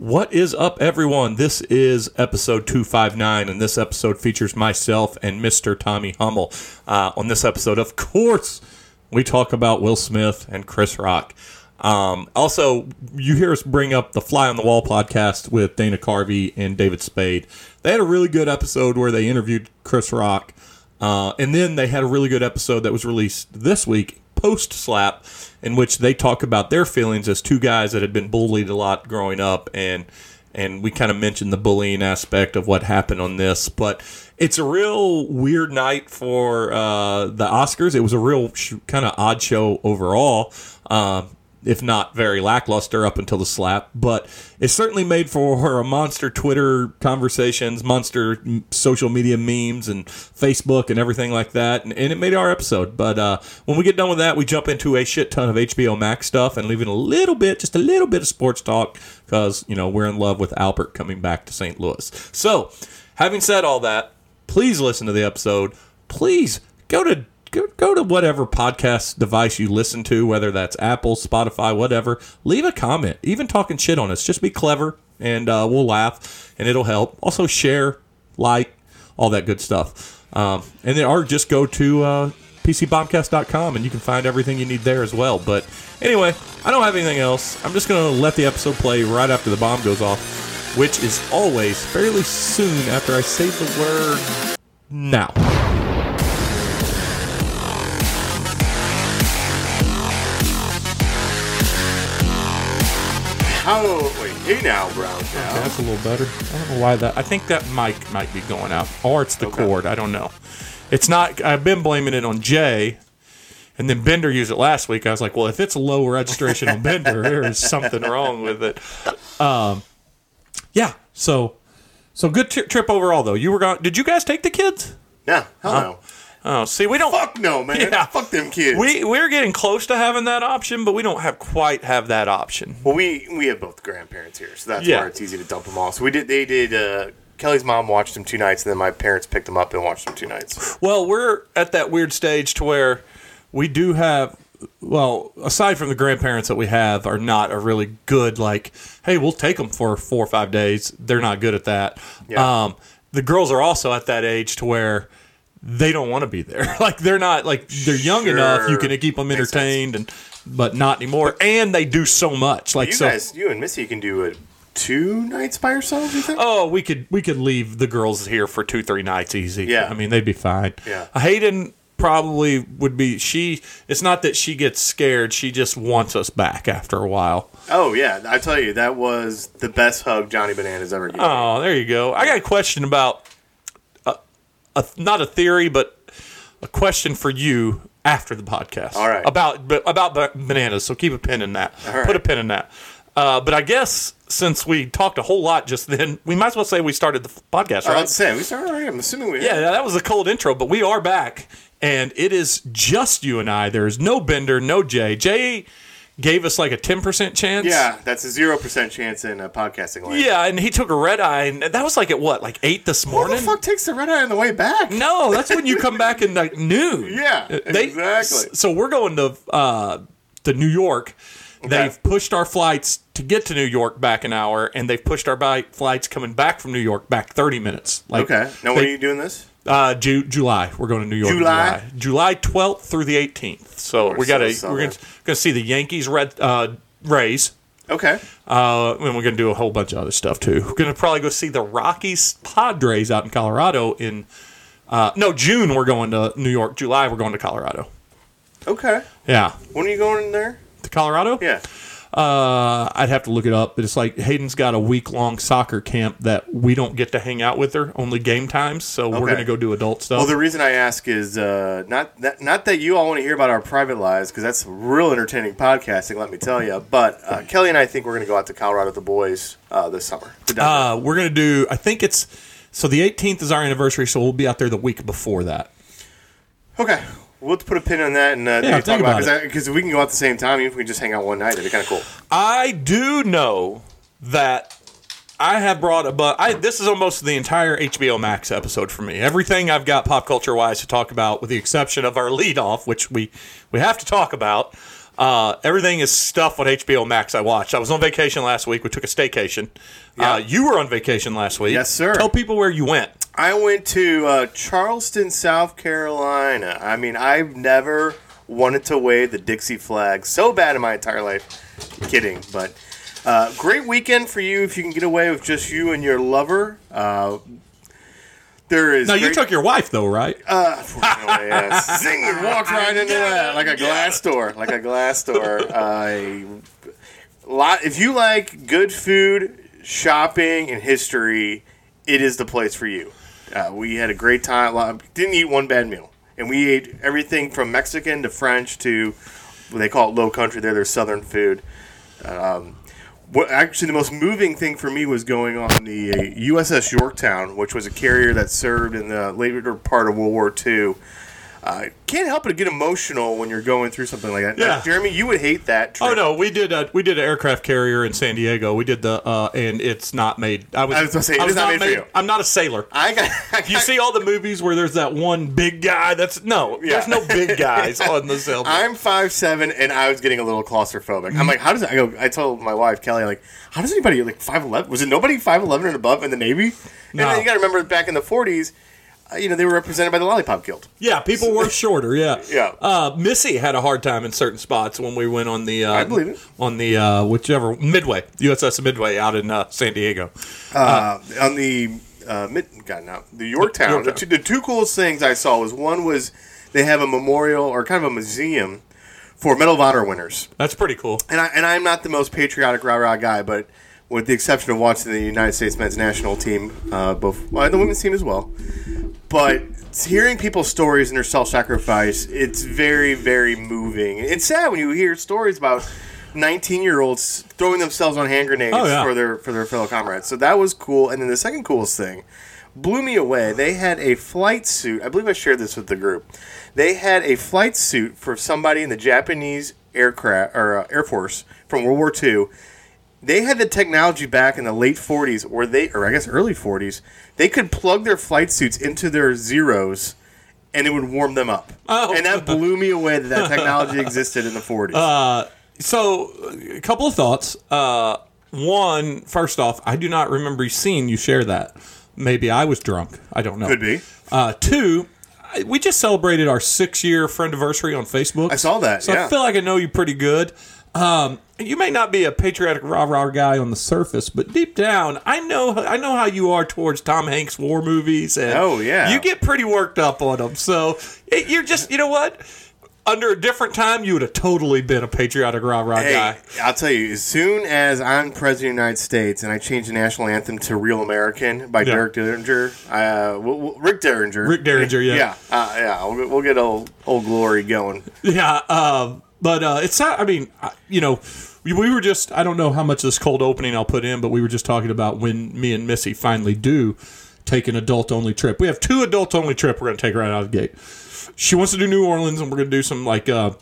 What is up, everyone? This is episode 259, and this episode features myself and Mr. Tommy Hummel. Uh, on this episode, of course, we talk about Will Smith and Chris Rock. Um, also, you hear us bring up the Fly on the Wall podcast with Dana Carvey and David Spade. They had a really good episode where they interviewed Chris Rock. Uh, and then they had a really good episode that was released this week, post slap, in which they talk about their feelings as two guys that had been bullied a lot growing up, and and we kind of mentioned the bullying aspect of what happened on this. But it's a real weird night for uh, the Oscars. It was a real sh- kind of odd show overall. Uh, if not very lackluster up until the slap. But it certainly made for a monster Twitter conversations, monster social media memes, and Facebook and everything like that. And, and it made our episode. But uh, when we get done with that, we jump into a shit ton of HBO Max stuff and leaving a little bit, just a little bit of sports talk because, you know, we're in love with Albert coming back to St. Louis. So, having said all that, please listen to the episode. Please go to go, go to whatever podcast device you listen to, whether that's Apple, Spotify, whatever. Leave a comment, even talking shit on us. Just be clever, and uh, we'll laugh, and it'll help. Also, share, like, all that good stuff. Um, and then, or just go to uh, PCBombcast.com, and you can find everything you need there as well. But anyway, I don't have anything else. I'm just going to let the episode play right after the bomb goes off, which is always fairly soon after I say the word now. How? Wait, hey now, Brown Okay, that's a little better. I don't know why that. I think that mic might be going out, or it's the Okay. cord. I don't know. It's not. I've been blaming it on Jay, and then Bender used it last week. I was like, well, if it's a low registration on Bender, there is something wrong with it. Um, yeah. So, so good tri- trip overall, though. You were gone. Did you guys take the kids? Nah, hell no. Oh, see, we don't. Fuck no, man. Yeah. Fuck them kids. We we're getting close to having that option, but we don't have quite have that option. well, we we have both grandparents here, so that's Yeah. where it's easy to dump them off. So we did. They did. Uh, Kelly's mom watched them two nights, and then my parents picked them up and watched them two nights. Well, we're at that weird stage to where we do have well, aside from the grandparents that we have are not a really good like, hey, we'll take them for 4 or 5 days. They're not good at that. Yeah. Um the girls are also at that age to where they don't want to be there. like they're not like they're young Sure. enough you can keep them entertained and but not anymore and they do so much. Like You so guys, you and Missy can do it two nights by yourselves. You think? Oh, we could we could leave the girls here for two three nights easy. Yeah. I mean they'd be fine. Yeah. Hayden probably would be. She. It's not that she gets scared. She just wants us back after a while. Oh yeah, I tell you, that was the best hug Johnny Bananas ever given. Oh, there you go. I got a question about, a not a theory, but a question for you after the podcast. All right. About about bananas. So keep a pin in that. Right. Put a pin in that. Uh, but I guess since we talked a whole lot just then, we might as well say we started the podcast, I right? was saying we started already. I'm assuming we. Yeah, that was a cold intro, but we are back, and it is just you and I. There is no Bender, no Jay. Jay gave us like a ten percent chance. Yeah, that's a zero percent chance in uh, podcasting land. yeah, and he took a red eye, and that was like at what, like eight this morning? Who the fuck takes the red eye on the way back? No, that's when you come back in like noon. Yeah, They- exactly. So we're going to uh, to New York. Okay. They've pushed our flights to get to New York back an hour, and they've pushed our flights coming back from New York back thirty minutes. Like, Okay. Now, when they- are you doing this? Uh, Ju- July. We're going to New York. July? July. Twelfth through the eighteenth. So We're we got to we're going to see the Yankees, Red uh, Rays. Okay. Uh, and we're going to do a whole bunch of other stuff too. We're going to probably go see the Rockies, Padres out in Colorado. In uh, no June, we're going to New York. July, we're going to Colorado. Okay. Yeah, When are you going there? to Colorado. Yeah. Uh, I'd have to look it up, but it's like Hayden's got a week long soccer camp that we don't get to hang out with her, only game times. So we're going to go do adult stuff. Well, the reason I ask is uh, not that not that you all want to hear about our private lives because that's real entertaining podcasting. Let me tell you. But uh, Kelly and I think we're going to go out to Colorado with the boys uh, this summer. Uh, we're gonna do. I think it's so. The 18th is our anniversary, so we'll be out there the week before that. okay. We'll put a pin on that and uh, Yeah, talk about about because we can go out at the same time. Even if we can just hang out one night, it'd be kind of cool. I do know that I have brought a but. I this is almost the entire HBO Max episode for me. Everything I've got pop culture wise to talk about, with the exception of our lead off, which we we have to talk about. Uh, everything is stuff on HBO Max. I watched. I was on vacation last week. We took a staycation. Yeah. Uh, you were on vacation last week. Yes, sir. Tell people where you went. I went to uh, Charleston, South Carolina. I mean, I've never wanted to wave the Dixie flag so bad in my entire life. Kidding, but uh, great weekend for you if you can get away with just you and your lover. Uh, there is No, you took your wife though, right? Uh, yes. Zing! and Walked right into that like a glass door, like a glass door. Uh, lot. If you like good food, shopping, and history, it is the place for you. Uh, we had a great time. Didn't eat one bad meal, and we ate everything from Mexican to French to they call it Low Country. There, their Southern food. Um, what actually the most moving thing for me was going on the uh, USS Yorktown, which was a carrier that served in the later part of World War II. Uh, can't help but get emotional when you're going through something like that. Now, Yeah. Jeremy, you would hate that. Trip. Oh no, we did. A, we did an aircraft carrier in San Diego. We did the, uh, and it's not made. I was. I was gonna say, it I was not made for you. I'm not a sailor. I got. I got You see all the movies where there's that one big guy. That's no. Yeah. There's no big guys on the sailboat. I'm five seven, and I was getting a little claustrophobic. I'm like, how does? I go? I told my wife Kelly, like, how does anybody like five eleven? Was it nobody five eleven and above in the Navy? No. And then you got to remember back in the 40s, uh, you know, they were represented by the Lollipop Guild. yeah, people were shorter. Yeah. Yeah. Uh, Missy had a hard time in certain spots when we went on the. Uh, I believe it. On the uh, whichever Midway, USS Midway out in uh, San Diego. uh, on the uh, mid, God, no, the Yorktown. Yorktown. The, two, the two coolest things I saw was one was they have a memorial or kind of a museum for Medal of Honor winners. That's pretty cool. And I and I'm not the most patriotic rah rah guy, but with the exception of watching the United States men's national team, uh, both well, the women's team as well. But hearing people's stories and their self sacrifice, it's very very moving. It's sad when you hear stories about. 19 year olds throwing themselves on hand grenades Oh, yeah. for their for their fellow comrades. So that was cool. And then the second coolest thing blew me away. They had a flight suit. I believe I shared this with the group. They had a flight suit for somebody in the Japanese aircraft or uh, Air Force from World War II. They had the technology back in the late 40s, or they, or I guess early 40s. They could plug their flight suits into their zeros, and it would warm them up. Oh. And that blew me away that that technology existed in the 40s. Uh, So, a couple of thoughts. Uh, one, first off, I do not remember seeing you share that. Maybe I was drunk. I don't know. Could be. Uh, two, we just celebrated our six year friend anniversary on Facebook. I saw that. So yeah. I feel like I know you pretty good. Um, you may not be a patriotic rah rah guy on the surface, but deep down, I know I know how you are towards Tom Hanks war movies, and Oh, yeah. you get pretty worked up on them. So it, you're just you know what. Under a different time, you would have totally been a patriotic rah rah Hey, guy. I'll tell you, as soon as I'm president of the United States and I change the national anthem to "Real American" by Yeah. Derek Derringer, uh, we'll, we'll- Rick Derringer, Rick Derringer, yeah. yeah, uh, yeah, we'll, we'll get old old glory going. Yeah, um, but uh, it's not. I mean, you know, we, we were just. I don't know how much of this cold opening I'll put in, but we were just talking about when me and Missy finally do take an adult only trip. We have two adult only trip we're going to take right out of the gate. She wants to do New Orleans, and we're going to do some like uh,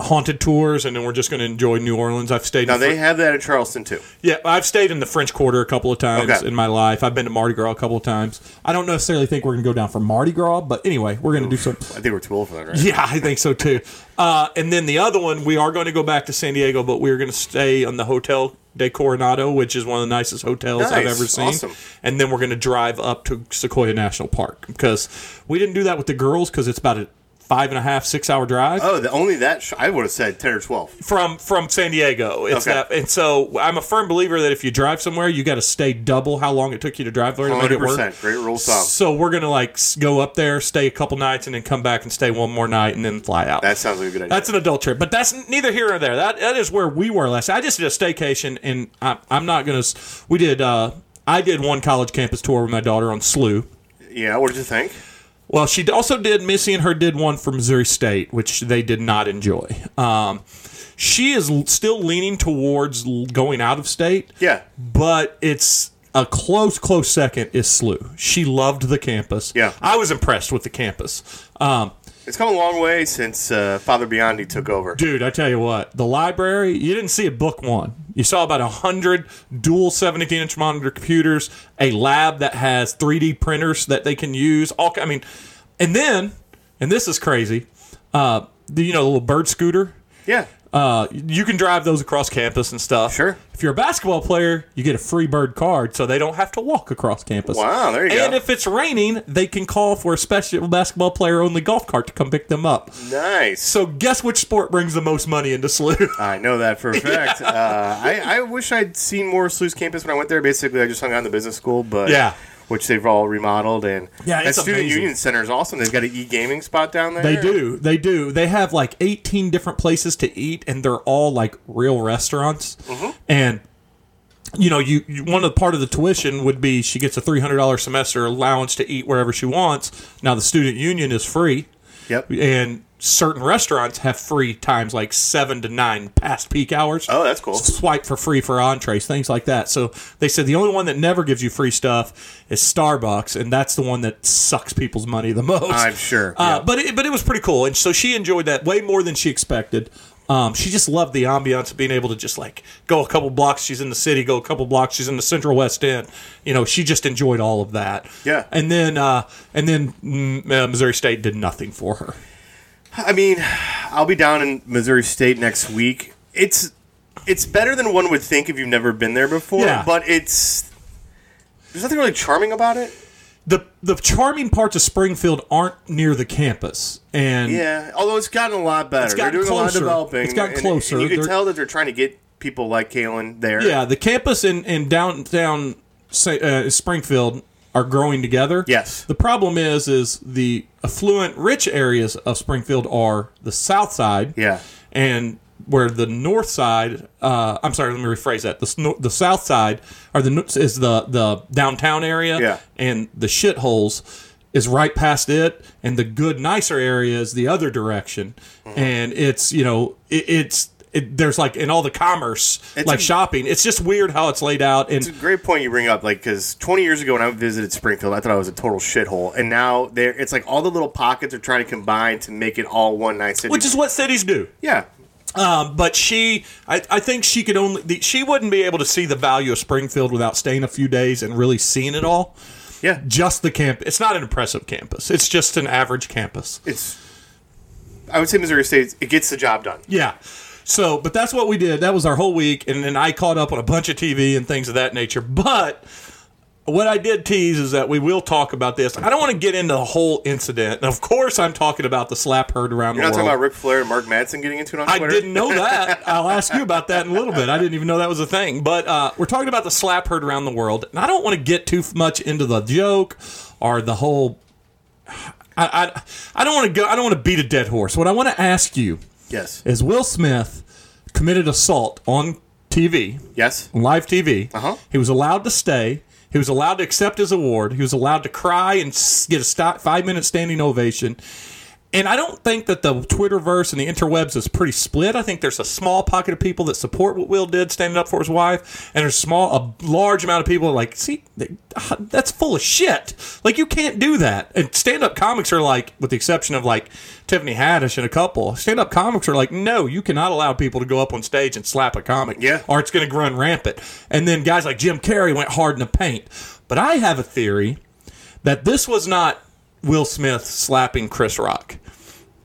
haunted tours, and then we're just going to enjoy New Orleans. I've stayed. Now in Fr- they have that in Charleston too. yeah, I've stayed in the French Quarter a couple of times Okay. in my life. I've been to Mardi Gras a couple of times. I don't necessarily think we're going to go down for Mardi Gras, but anyway, we're going to do some. I think we're too old for that, right? Yeah, I think so too. Uh, and then the other one, we are going to go back to San Diego, but we're going to stay on the Hotel de Coronado, which is one of the nicest hotels I've Nice. ever seen. Awesome. And then we're going to drive up to Sequoia National Park because we didn't do that with the girls because it's about a five and a half, six hour drive Oh, the, only that sh- I would have said ten or twelve. from from San Diego. It's Okay. that, and so I'm a firm believer that if you drive somewhere, you got to stay double how long it took you to drive there to make it work. great rule of thumb. So we're gonna like go up there, stay a couple nights, and then come back and stay one more night, and then fly out. That sounds like a good idea. That's an adult trip, but that's neither here nor there. That that is where we were last. I just did a staycation, and I, I'm not gonna. We did. Uh, I did one college campus tour with my daughter on SLU. yeah, what did you think? Well, she also did. Missy and her did one for Missouri State, which they did not enjoy. Um, she is still leaning towards going out of state, Yeah, but it's a close, close second is SLU. She loved the campus. Yeah. I was impressed with the campus. Um, it's come a long way since uh, Father Biondi took over. Dude, I tell you what, the library, you didn't see a book one. You saw about a hundred dual 17 inch monitor computers, a lab that has 3D printers that they can use. All I mean, and then, and this is crazy, uh, the, you know, the little bird scooter. Yeah, Uh, you can drive those across campus and stuff. Sure. If you're a basketball player, you get a free bird card, so they don't have to walk across campus. Wow, there you and go. And if it's raining, they can call for a special basketball player only golf cart to come pick them up. Nice. So guess which sport brings the most money into SLU? I know that for a fact. Uh, I, I wish I'd seen more SLU's campus when I went there. Basically, I just hung out in the business school, but Yeah. Which they've all remodeled. And Yeah, that student amazing. union center is awesome. They've got an e gaming spot down there. They do. They do. They have like 18 different places to eat, and they're all like real restaurants. Mm-hmm. And you know, you, you one of the part of the tuition would be she gets a three hundred dollars semester allowance to eat wherever she wants. Now the student union is free, Yep. and certain restaurants have free times like seven to nine past peak hours. Oh, that's cool. Swipe for free for entrees, things like that. So they said the only one that never gives you free stuff is Starbucks, and that's the one that sucks people's money the most. I'm sure. Uh, yeah. But it, but it was pretty cool, and so she enjoyed that way more than she expected. Um, she just loved the ambiance of being able to just like go a couple blocks. She's in the city. Go a couple blocks. She's in the Central West End. You know, she just enjoyed all of that. Yeah. And then uh, and then mm, uh, Missouri State did nothing for her. I mean, I'll be down in Missouri State next week. It's it's better than one would think if you've never been there before. Yeah. But it's there's nothing really charming about it. The The charming parts of Springfield aren't near the campus, and Yeah, although it's gotten a lot better. It's They're gotten doing a lot of closer. developing. It's gotten and- closer. And you can They're- tell that they're trying to get people like Kalen there. yeah, the campus in in downtown uh, Springfield are growing together. Yes. The problem is, is the affluent, rich areas of Springfield are the south side. Yeah. And where the north side, uh, I'm sorry, let me rephrase that. The the south side are the is the the downtown area. Yeah. And the shitholes is right past it, and the good, nicer area is the other direction. Mm-hmm. And it's you know it, it's. It, there's like in all the commerce, It's like a- shopping. It's just weird how it's laid out, and It's a great point you bring up, like because 20 years ago when I visited Springfield, I thought it was a total shithole, and now there it's like all the little pockets are trying to combine to make it all one nice city. which is what cities do. yeah, Um, but she, I, I think she could only, the, she wouldn't be able to see the value of Springfield without staying a few days and really seeing it all. yeah. Just the camp, it's not an impressive campus. It's just an average campus. It's I would say Missouri State it gets the job done. Yeah. So, but that's what we did. That was our whole week, and then I caught up on a bunch of TV and things of that nature. But what I did tease is that we will talk about this. I don't want to get into the whole incident. And of course, I'm talking about the slap heard around the world. You're not talking about Ric Flair and Mark Madsen getting into it on Twitter? I didn't know that. I'll ask you about that in a little bit. I didn't even know that was a thing. But uh, we're talking about the slap heard around the world, and I don't want to get too much into the joke or the whole. I, I, I don't want to go. I don't want to beat a dead horse. What I want to ask you Yes. is: Will Smith committed assault on TV, Yes. on live TV. Uh-huh. He was allowed to stay. He was allowed to accept his award. He was allowed to cry and get a five minute standing ovation. And I don't think that the Twitterverse and the interwebs is pretty split. I think there's a small pocket of people that support what Will did, standing up for his wife, and there's small, a large amount of people are like, see, uh, that's full of shit. Like you can't do that. And stand-up comics are like, with the exception of like Tiffany Haddish and a couple, stand-up comics are like, no, you cannot allow people to go up on stage and slap a comic, Yeah. or it's going to run rampant. And then guys like Jim Carrey went hard in the paint. But I have a theory that this was not Will Smith slapping Chris Rock.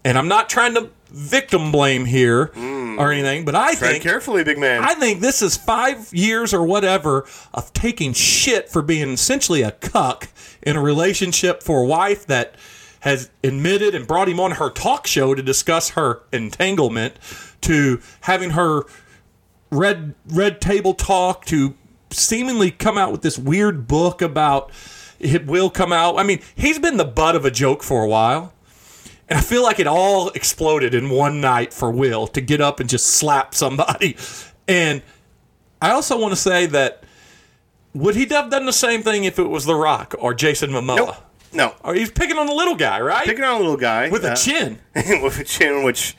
And I'm not trying to victim blame here or mm. anything, but I Tread think carefully, big man. I think this is five years or whatever of taking shit for being essentially a cuck in a relationship for a wife that has admitted and brought him on her talk show to discuss her entanglement, to having her red red table talk, to seemingly come out with this weird book about it will come out. I mean, he's been the butt of a joke for a while. And I feel like it all exploded in one night for Will to get up and just slap somebody. And I also want to say that would he have done the same thing if it was The Rock or Jason Momoa? Nope. No. Or he's picking on the little guy, right? Picking on a little guy With uh, a chin. with a chin, which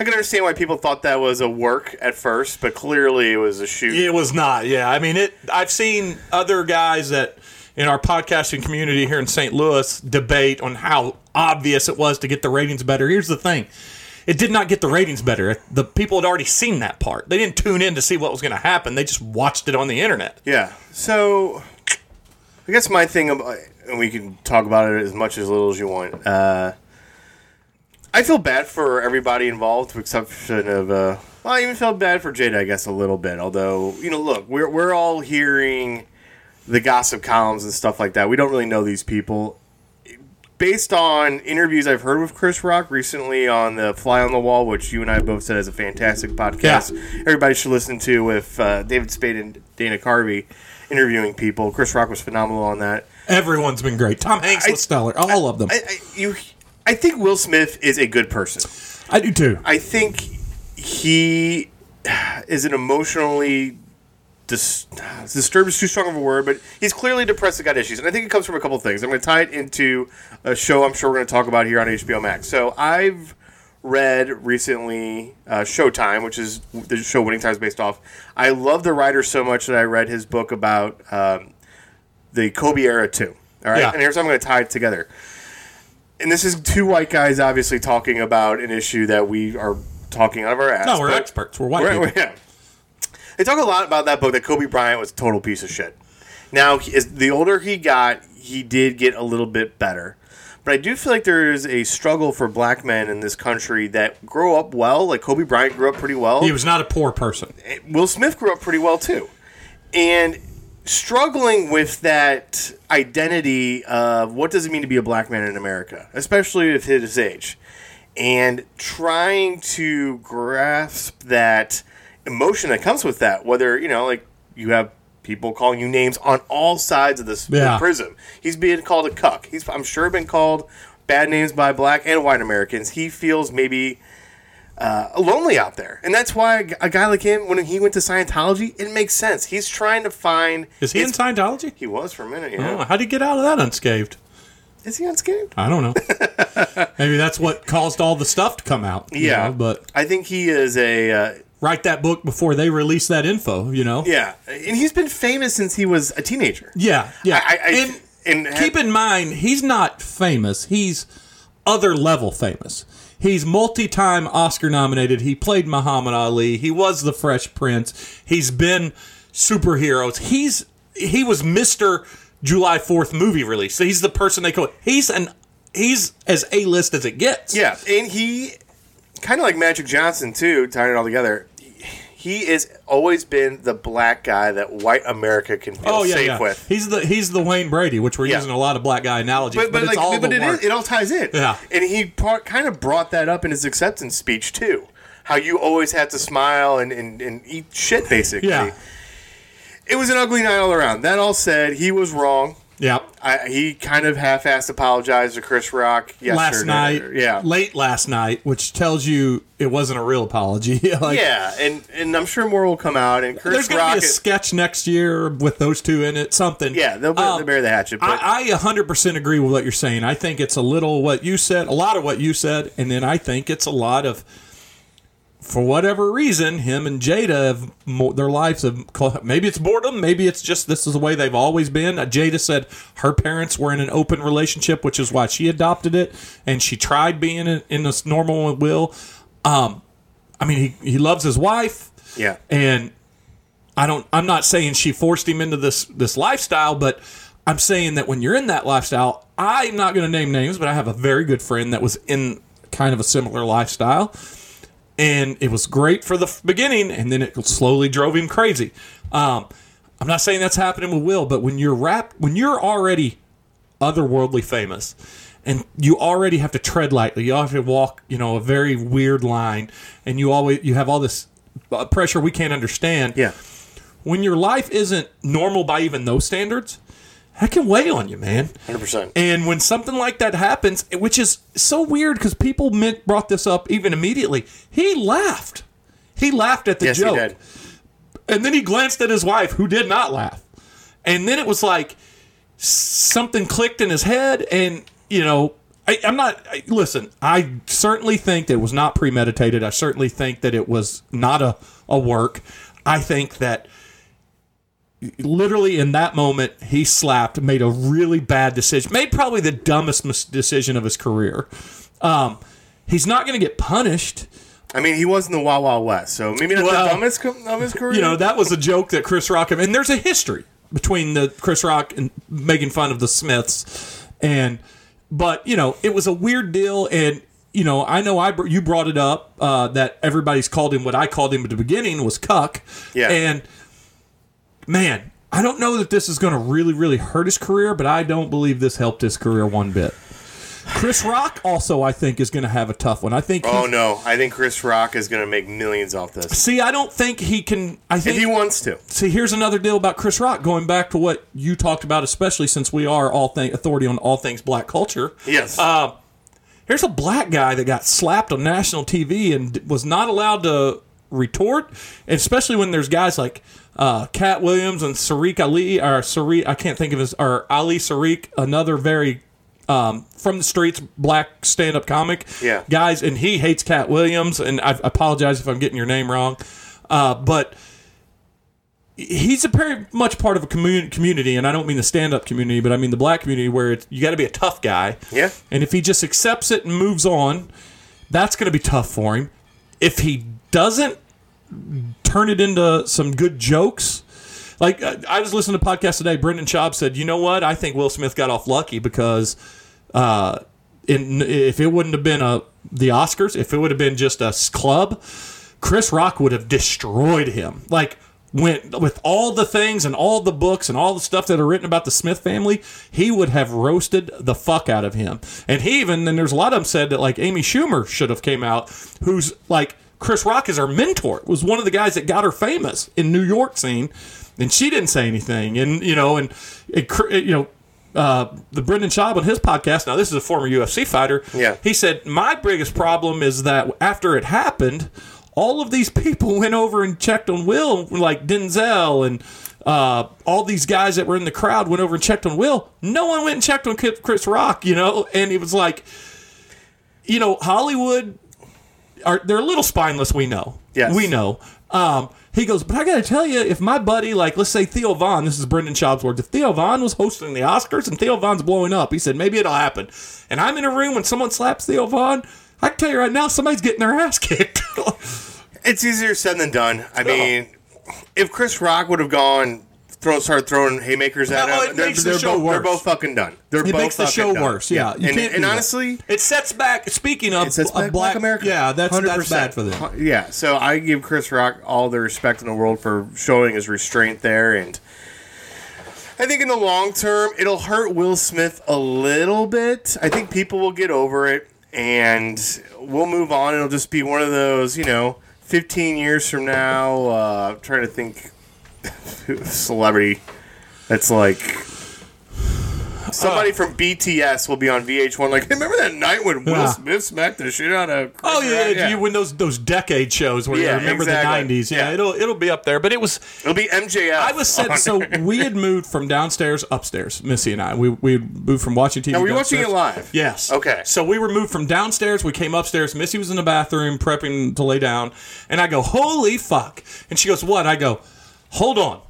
I can understand why people thought that was a work at first, but clearly it was a shoot. It was not. Yeah, I mean it. I've seen other guys that in our podcasting community here in St. Louis debate on how obvious it was to get the ratings better. Here's the thing. It did not get the ratings better. The people had already seen that part. They didn't tune in to see what was going to happen. They just watched it on the internet. Yeah. So, I guess my thing, about, and we can talk about it as much as little as you want. Uh, I feel bad for everybody involved, with exception of uh, Well, I even felt bad for Jada, I guess, a little bit. Although, you know, look, we're we're all hearing the gossip columns and stuff like that. We don't really know these people. Based on interviews I've heard with Chris Rock recently on the Fly on the Wall, which you and I both said is a fantastic podcast, everybody should listen to with uh, David Spade and Dana Carvey interviewing people. Chris Rock was phenomenal on that. Everyone's been great. Tom Hanks was stellar. All of them. I, I, you, I think Will Smith is a good person. I do too. I think he is an emotionally dis- disturbed is too strong of a word, but he's clearly depressed and got issues. And I think it comes from a couple of things. I'm going to tie it into a show I'm sure we're going to talk about here on HBO Max. So I've read recently uh, Showtime, which is the show Winning Time is based off. I love the writer so much that I read his book about um, the Kobe era too. All right, Yeah. and here's how I'm going to tie it together. And this is two white guys obviously talking about an issue that we are talking out of our ass. No, we're experts. We're white We're- people. yeah. They talk a lot about that book that Kobe Bryant was a total piece of shit. Now, as the older he got, he did get a little bit better. But I do feel like there is a struggle for black men in this country that grow up well. Like Kobe Bryant grew up pretty well. He was not a poor person. Eh, Will Smith grew up pretty well too, and struggling with that identity of what does it mean to be a black man in America, especially at his age, and trying to grasp that emotion that comes with that. Whether you know, like you have people calling you names on all sides of this Yeah. prism. He's being called a cuck. He's I'm sure been called bad names by black and white Americans. He feels maybe uh, lonely out there, and that's why a guy like him, when he went to Scientology, it makes sense. He's trying to find. Is he in Scientology? He was for a minute. Yeah. Oh, how'd he get out of that unscathed? Is he unscathed? I don't know. Maybe that's what caused all the stuff to come out. you Yeah, know, but I think he is a. Uh, write that book before they release that info. You know. yeah, and he's been famous since he was a teenager. Yeah. Yeah. I, I, and and keep in mind, he's not famous. He's other level famous. He's multi-time Oscar nominated. He played Muhammad Ali. He was the Fresh Prince. He's been superheroes. He's he was Mister July Fourth movie release. So he's the person they call. He's an he's as a list as it gets. Yeah, and he kind of like Magic Johnson too, tying it all together. He has always been the black guy that white America can feel Oh yeah, safe yeah. with. He's the he's the Wayne Brady, which we're Yeah. using a lot of black guy analogies, But, but, but, it's like, all but it, it all ties in. Yeah. and he part, kind of brought that up in his acceptance speech too. How you always have to smile and, and, and eat shit, basically. Yeah. It was an ugly night all around. That all said, he was wrong. Yeah. I, he kind of half-assed apologized to Chris Rock yesterday. last night, Yeah. late last night, which tells you it wasn't a real apology. like, yeah, and, and I'm sure more will come out. And Chris There's to Rock be a is- sketch next year with those two in it. Something. Yeah, they'll, Um, they'll bury the hatchet. But I, I 100% agree with what you're saying. I think it's a little what you said, a lot of what you said, and then I think it's a lot of, for whatever reason, him and Jada have mo- their lives have maybe it's boredom, maybe it's just this is the way they've always been. Uh, Jada said her parents were in an open relationship, which is why she adopted it, and she tried being in, in this normal will. Um, I mean, he he loves his wife yeah, and I don't I'm not saying she forced him into this this lifestyle, but I'm saying that when you're in that lifestyle, I'm not going to name names, but I have a very good friend that was in kind of a similar lifestyle. And it was great for the beginning, and then it slowly drove him crazy. Um, I'm not saying that's happening with Will, but when you're wrapped, when you're already otherworldly famous, and you already have to tread lightly, you have to walk, you know, a very weird line, and you always you have all this uh, pressure we can't understand. yeah. When your life isn't normal by even those standards, that can weigh on you, man. Hundred percent. And when something like that happens, which is so weird because people meant, brought this up even immediately, he laughed. He laughed at the Yes, joke. he did. And then he glanced at his wife, who did not laugh. And then it was like something clicked in his head. And, you know, I, I'm not, I, listen, I certainly think that it was not premeditated. I certainly think that it was not a, a work. I think that literally in that moment, he slapped, made a really bad decision, made probably the dumbest mis- decision of his career. Um, he's not going to get punished. I mean, he was in the Wild Wild West, so maybe not Well, the dumbest co- of his career. you know that was a joke that Chris Rock and there's a history between the Chris Rock and making fun of the Smiths and but you know it was a weird deal and you know, I know I you brought it up uh, that everybody's called him what I called him at the beginning was cuck. Yeah. And man, I don't know that this is going to really, really hurt his career, but I don't believe this helped his career one bit. Chris Rock also, I think, is going to have a tough one. I think. Oh no, I think Chris Rock is going to make millions off this See, I don't think he can. I think if he wants to. See, here's another deal about Chris Rock. Going back to what you talked about, especially since we are all thing authority on all things black culture. Yes. Uh, here's a black guy that got slapped on national TV and was not allowed to retort, especially when there's guys like uh, Katt Williams and Sariq Ali, or Sariq, I can't think of his, or Ali Sariq, another very um, from the streets black stand-up comic. Yeah. guys, and he hates Katt Williams, and I apologize if I'm getting your name wrong, uh, but he's a very much part of a commun- community, and I don't mean the stand-up community, but I mean the black community where it's, you got to be a tough guy. Yeah. And if he just accepts it and moves on, that's going to be tough for him. If he doesn't turn it into some good jokes, like uh, I was listening to a podcast today, Brendan Schaub said, "You know what? I think Will Smith got off lucky because uh, in, if it wouldn't have been a the Oscars, if it would have been just a club, Chris Rock would have destroyed him. Like went with all the things and all the books and all the stuff that are written about the Smith family, he would have roasted the fuck out of him. And he even and there's a lot of them said that like Amy Schumer should have came out, who's like Chris Rock is her mentor, was one of the guys that got her famous in New York scene, and she didn't say anything. And you know, and it, it, you know. Uh, the Brendan Schaub on his podcast. Now, this is a former UFC fighter. Yeah. He said, My biggest problem is that after it happened, all of these people went over and checked on Will, like Denzel and uh, all these guys that were in the crowd went over and checked on Will. No one went and checked on Chris Rock, you know? And it was like, you know, Hollywood, are they're a little spineless, we know. Yes. We know. Um, he goes, but I got to tell you, if my buddy, like, let's say Theo Von, this is Brendan Schaub's words, if Theo Von was hosting the Oscars and Theo Von's blowing up, he said, maybe it'll happen. And I'm in a room when someone slaps Theo Von, I can tell you right now, somebody's getting their ass kicked. It's easier said than done. I mean, if Chris Rock would have gone, throw, started throwing haymakers at No, him, it they're, makes the they're show both, they're both fucking done. They're it both makes the fucking show done. worse. Yeah, you and, can't and that. honestly, it sets back. Speaking of it sets back black America. yeah, that's that's 100%. bad for them. Yeah, so I give Chris Rock all the respect in the world for showing his restraint there, and I think in the long term it'll hurt Will Smith a little bit. I think people will get over it, and we'll move on. It'll just be one of those, you know, 15 years from now. Uh, I'm trying to think celebrity that's like. Somebody uh. from BTS will be on VH1. Like, remember that night when Will Yeah. Smith smacked the shit out of? Chris Oh yeah, yeah. You win those those decade shows where Yeah, you remember exactly. the '90s. Yeah, it'll it'll be up there. But it was It'll be MJF. I was said so. We had moved from downstairs upstairs. Missy and I. We we moved from watching TV. Now, were you watching it live? Yes. Okay. So we were moved from downstairs. We came upstairs. Missy was in the bathroom prepping to lay down, and I go, "Holy fuck!" And she goes, "What?" I go, "Hold on."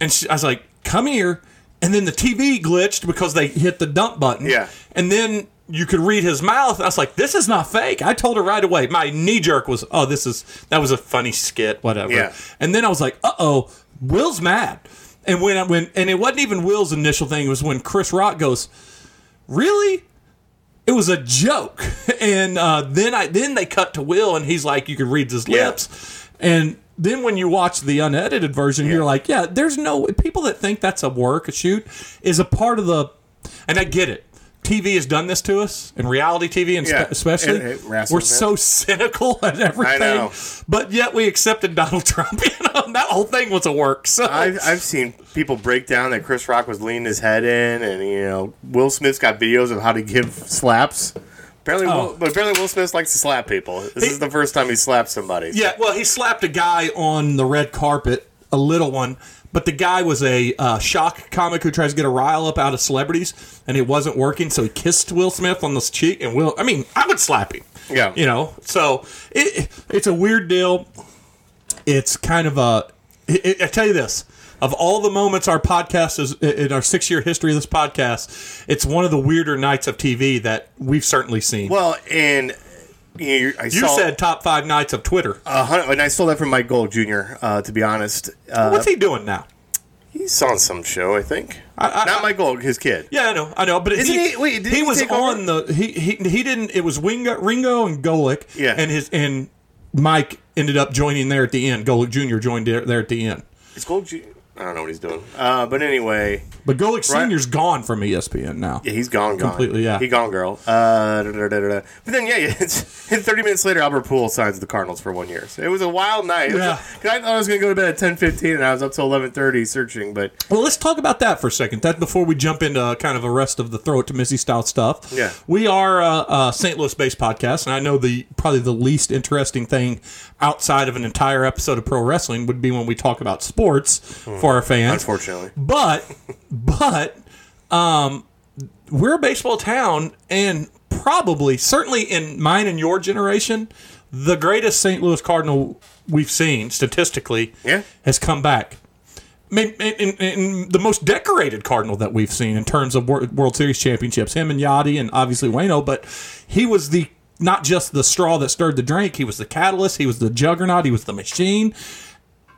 And she, I was like, "Come here." And then the TV glitched because they hit the dump button. Yeah. And then you could read his mouth. I was like, "This is not fake." I told her right away. My knee jerk was, "Oh, this is that was a funny skit, whatever." Yeah. And then I was like, "Uh oh, Will's mad." And when I when and it wasn't even Will's initial thing. It was when Chris Rock goes, "Really?" It was a joke, and uh, then I then they cut to Will, and he's like, you can read his Yeah. lips, and then when you watch the unedited version, you're like, yeah, there's no people that think that's a work, a shoot, is a part of the, and I get it. TV has done this to us, and reality TV, and Yeah. especially, It- it we're so cynical at everything. But yet we accepted Donald Trump. You know, that whole thing was a work. So I've, I've seen people break down that Chris Rock was leaning his head in, and you know Will Smith's got videos of how to give slaps. Apparently, Oh. Will, but apparently Will Smith likes to slap people. This He- is the first time he slapped somebody. Yeah, well, he slapped a guy on the red carpet, a little one, but the guy was a uh, shock comic who tries to get a rile up out of celebrities, and it wasn't working, so he kissed Will Smith on the cheek, and Will, I mean, I would slap him. Yeah. You know, so it, it's a weird deal. It's kind of a, I I tell you this. Of all the moments our podcast is in our six year history of this podcast, it's one of the weirder nights of TV that we've certainly seen. Well, and you, I you said top five nights of Twitter. and I stole that from Mike Gold Jr. Uh, to be honest, uh, What's he doing now? He's on some show, I think. I- I- Not Michael, his kid. Yeah, I know, I know, but Isn't he, he- wait, he he was over? on the he, he he didn't. It was Wingo, Wingo and Golic. Yeah. and his and Mike ended up joining there at the end. Golic Jr. joined there, at the end, It's Gold G. I don't know what he's doing. Uh, but anyway, but Golic. Senior's gone from ESPN now. yeah, he's gone, gone. Completely, yeah. He gone, girl. Uh, da, da, da, da, da. But then, yeah, it's, 30 minutes later, Albert Pujols signs the Cardinals for one year. So it was a wild night. It was Yeah. a- 'cause I thought I was going to go to bed at 10.15, and I was up till 11.30 searching. But Well, let's talk about that for a second. That before we jump into uh, kind of a rest of the throw it to Missy style stuff. Yeah. we are uh, a St. Louis based podcast, and I know the probably the least interesting thing outside of an entire episode of pro wrestling would be when we talk about sports our fans. unfortunately. But but um, we're a baseball town, and probably certainly in mine and your generation, the greatest St. Louis Cardinal we've seen statistically Yeah. has come back. In, in, in the most decorated Cardinal that we've seen in terms of World Series championships, him and Yadi and obviously Wayno, but he was the not just the straw that stirred the drink. He was the catalyst. He was the juggernaut. He was the machine.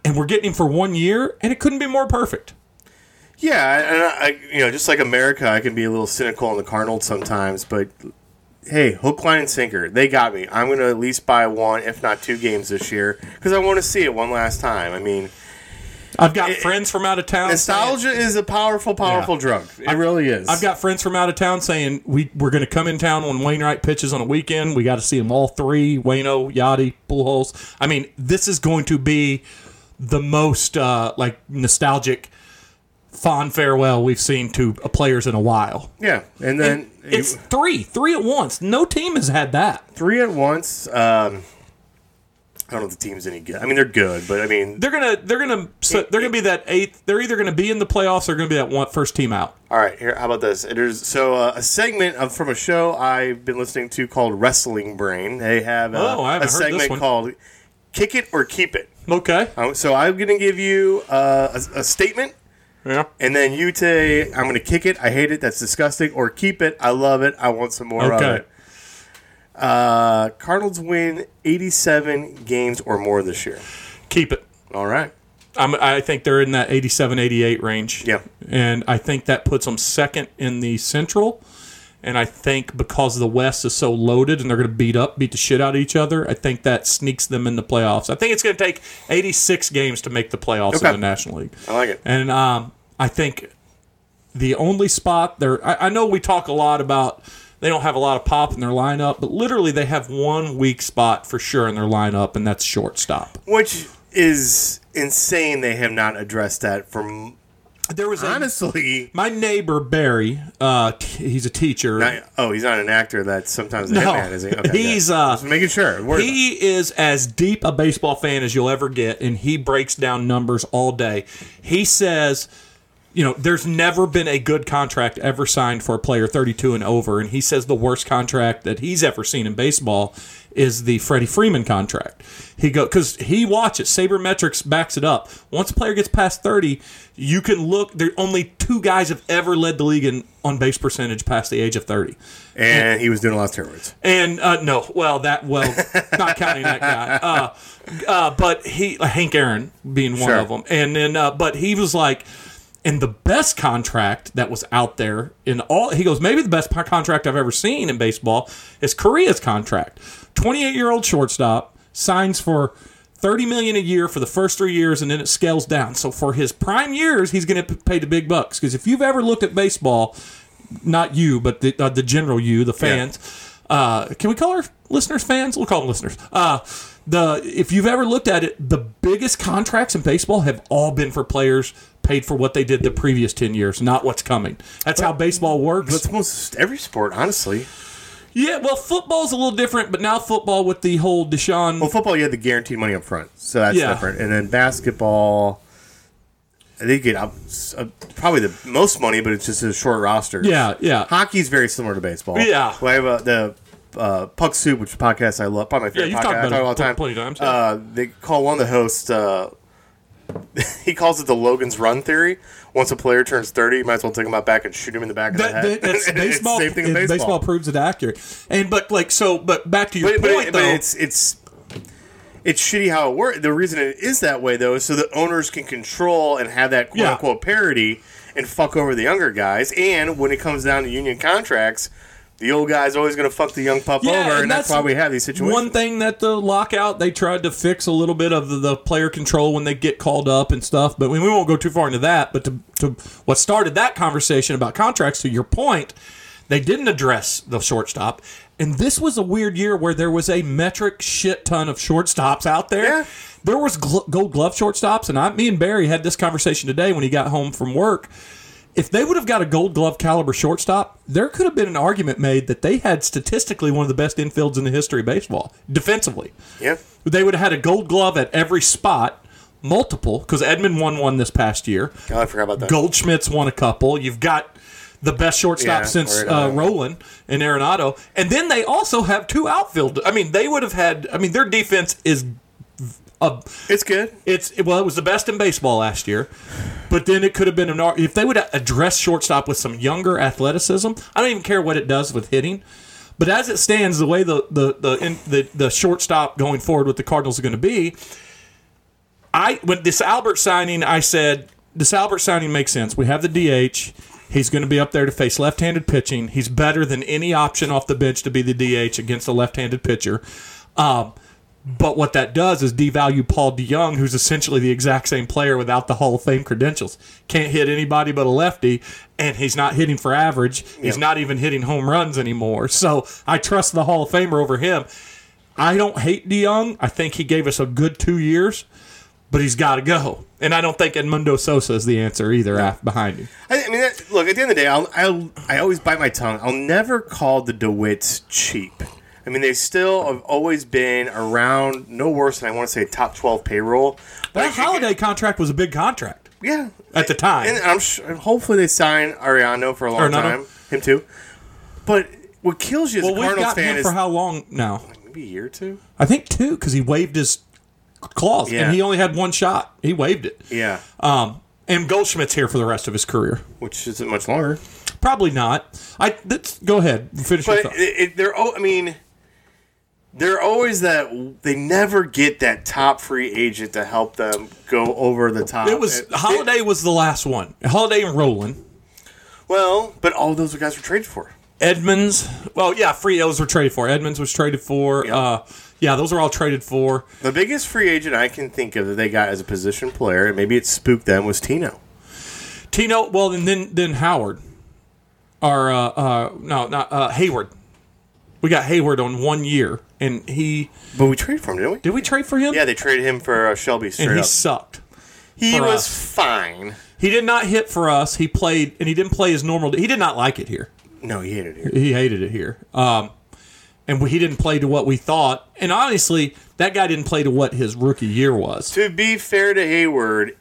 And we're getting him for one year, and it couldn't be more perfect. Yeah, and I, I, you know, just like America, I can be a little cynical on the Cardinals sometimes, but hey, hook, line, and sinker, they got me. I'm going to at least buy one, if not two games this year, because I want to see it one last time. I mean, I've got friends from out of town. saying- nostalgia is a powerful, powerful Yeah. drug. It really is. I've got friends from out of town saying we we're going to come in town when Wainwright pitches on a weekend. We got to see them all three: Wayno, Yadi, Pujols. I mean, this is going to be the most uh, like nostalgic, fond farewell we've seen to players in a while. yeah, and then It's you- three, three at once. No team has had that. three at once. Um, I don't know if the team's any good. I mean, they're good, but I mean, They're gonna they're gonna so they're gonna be that eighth. They're either gonna be in the playoffs or gonna be that one first team out. All right, here. How about this? There's so uh, a segment of, from a show I've been listening to called Wrestling Brain. They have uh, Oh, a segment called "Kick It or Keep It." Okay. Um, so I'm going to give you uh, a, a statement, Yeah. and then you say, "I'm going to kick it. I hate it. That's disgusting." Or keep it. I love it. I want some more of it. Uh, Cardinals win 87 games or more this year. Keep it. All right. I'm, I think they're in that 87, 88 range. Yeah. And I think that puts them second in the Central. And I think because the West is so loaded and they're going to beat up, beat the shit out of each other, I think that sneaks them in the playoffs. I think it's going to take 86 games to make the playoffs Okay. in the National League. I like it. And um, I think the only spot there, I, I know we talk a lot about they don't have a lot of pop in their lineup, but literally they have one weak spot for sure in their lineup, and that's shortstop. Which is insane. They have not addressed that from There was a, honestly. my neighbor Barry. Uh, t- he's a teacher. Not, oh, he's not an actor. That sometimes No. hitman is he? Okay, He's, good. uh, Just making sure. Worried about. He is as deep a baseball fan as you'll ever get, and he breaks down numbers all day. He says, you know, there's never been a good contract ever signed for a player 32 and over, and he says the worst contract that he's ever seen in baseball is the Freddie Freeman contract. He go because he watches Sabermetrics backs it up. Once a player gets past 30, you can look. There only two guys have ever led the league in on base percentage past the age of 30. and he was doing a lot of steroids. And uh, no, well, that well, not counting that guy. Uh, uh, but he, Hank Aaron, being one Sure. of them, and then, uh, but he was like, and the best contract that was out there in all, he goes, maybe the best contract I've ever seen in baseball is Correa's contract. Twenty-eight year old shortstop signs for. 30 million a year for the first 3 years and then it scales down. So for his prime years, he's going to pay the big bucks because if you've ever looked at baseball, not you, but the uh, the general you, the fans. Uh, can we call our listeners fans? We'll call them listeners. Uh, the if you've ever looked at it, the biggest contracts in baseball have all been for players paid for what they did the previous ten years, not what's coming. That's how baseball works. That's most every sport, honestly. yeah, well, football's a little different, but now football with the whole Deshaun. Well, football, you had the guaranteed money up front, so that's Yeah. different. And then basketball, they get up, uh, probably the most money, but it's just a short roster. yeah, yeah. Hockey's very similar to baseball. Yeah. Well, I have uh, the uh, Puck Soup, which is a podcast I love. Probably my favorite Yeah, you've podcast. talked I about it all the time. plenty of times, yeah. Uh, they call one of the hosts. Uh, he calls it the Logan's Run theory. Once a player turns thirty, you might as well take him out back and shoot him in the back of the head. that's baseball. the same thing in it- baseball. proves it accurate. And but like so, but back to your But, but, point it- though. but it's it's it's shitty how it works. The reason it is that way though is so that owners can control and have that quote Yeah. unquote parity and fuck over the younger guys. And when it comes down to union contracts, the old guy's always going to fuck the young pup over, and, that's, why we have these situations. One thing that the lockout they tried to fix a little bit of the, the player control when they get called up and stuff, but we, we won't go too far into that. But to, to what started that conversation about contracts, to your point, they didn't address the shortstop, and this was a weird year where there was a metric shit ton of shortstops out there. Yeah. There was gl- Gold Glove shortstops, and I, me and Barry had this conversation today when he got home from work if they would have got a gold glove caliber shortstop, there could have been an argument made that they had statistically one of the best infields in the history of baseball defensively. yeah, They would have had a gold glove at every spot, multiple, because Edman won one this past year. oh, I forgot about that. Goldschmidt's won a couple. You've got the best shortstop Yeah, since uh, Rolen and Arenado. And then they also have two outfield. I mean, they would have had, I mean, their defense is a It's good. it's well, it was the best in baseball last year, but then it could have been an ar- if they would address shortstop with some younger athleticism. I don't even care what it does with hitting, but as it stands, the way the the the in, the, the shortstop going forward with the Cardinals are going to be, I when this Albert signing, I said this Albert signing makes sense. We have the DH. He's going to be up there to face left-handed pitching. He's better than any option off the bench to be the DH against a left-handed pitcher. Um, but what that does is devalue Paul DeJong, who's essentially the exact same player without the Hall of Fame credentials. Can't hit anybody but a lefty, and he's not hitting for average. He's not even hitting home runs anymore. So I trust the Hall of Famer over him. I don't hate DeJong. I think he gave us a good two years, but he's got to go. And I don't think Edmundo Sosa is the answer either af behind him. I, I mean, that, look. At the end of the day, I'll, I'll I always bite my tongue. I'll never call the Dewitts cheap. I mean, they still have always been around no worse than I want to say top twelve payroll. That Like, Holliday contract was a big contract yeah, at the time. and I'm sure, hopefully they sign Ariano for a long Arenado. time. Him too. But what kills you as well, a we've Cardinals fan is for how long now? maybe a year or two. I think two because he waived his clause Yeah. and he only had one shot. He waived it. Yeah, Um, and Goldschmidt's here for the rest of his career. which isn't much longer. Probably not. I let's, go ahead. Finish your But it, it, they're oh, I mean, they're always that they never get that top free agent to help them go over the top. It was It- Holliday was the last one. Holliday and Rolen. well, but all those guys were traded for. Edmonds. Well, yeah, free those were traded for. Edmonds was traded for. Yep. Uh, yeah, those are all traded for. The biggest free agent I can think of that they got as a position player, and maybe it spooked them, was Tino. Tino. Well, and then then Howard. Or uh, uh, no, not uh, Heyward. We got Heyward on one year, and he But we traded for him, didn't we? did we trade for him? Yeah, they traded him for uh, Shelby straight and he up. sucked. He for was us. fine. He did not hit for us. He played, and he didn't play his normal. He did not like it here. No, he hated it here. He hated it here. Um, and he didn't play to what we thought. And honestly, that guy didn't play to what his rookie year was. To be fair to Heyward,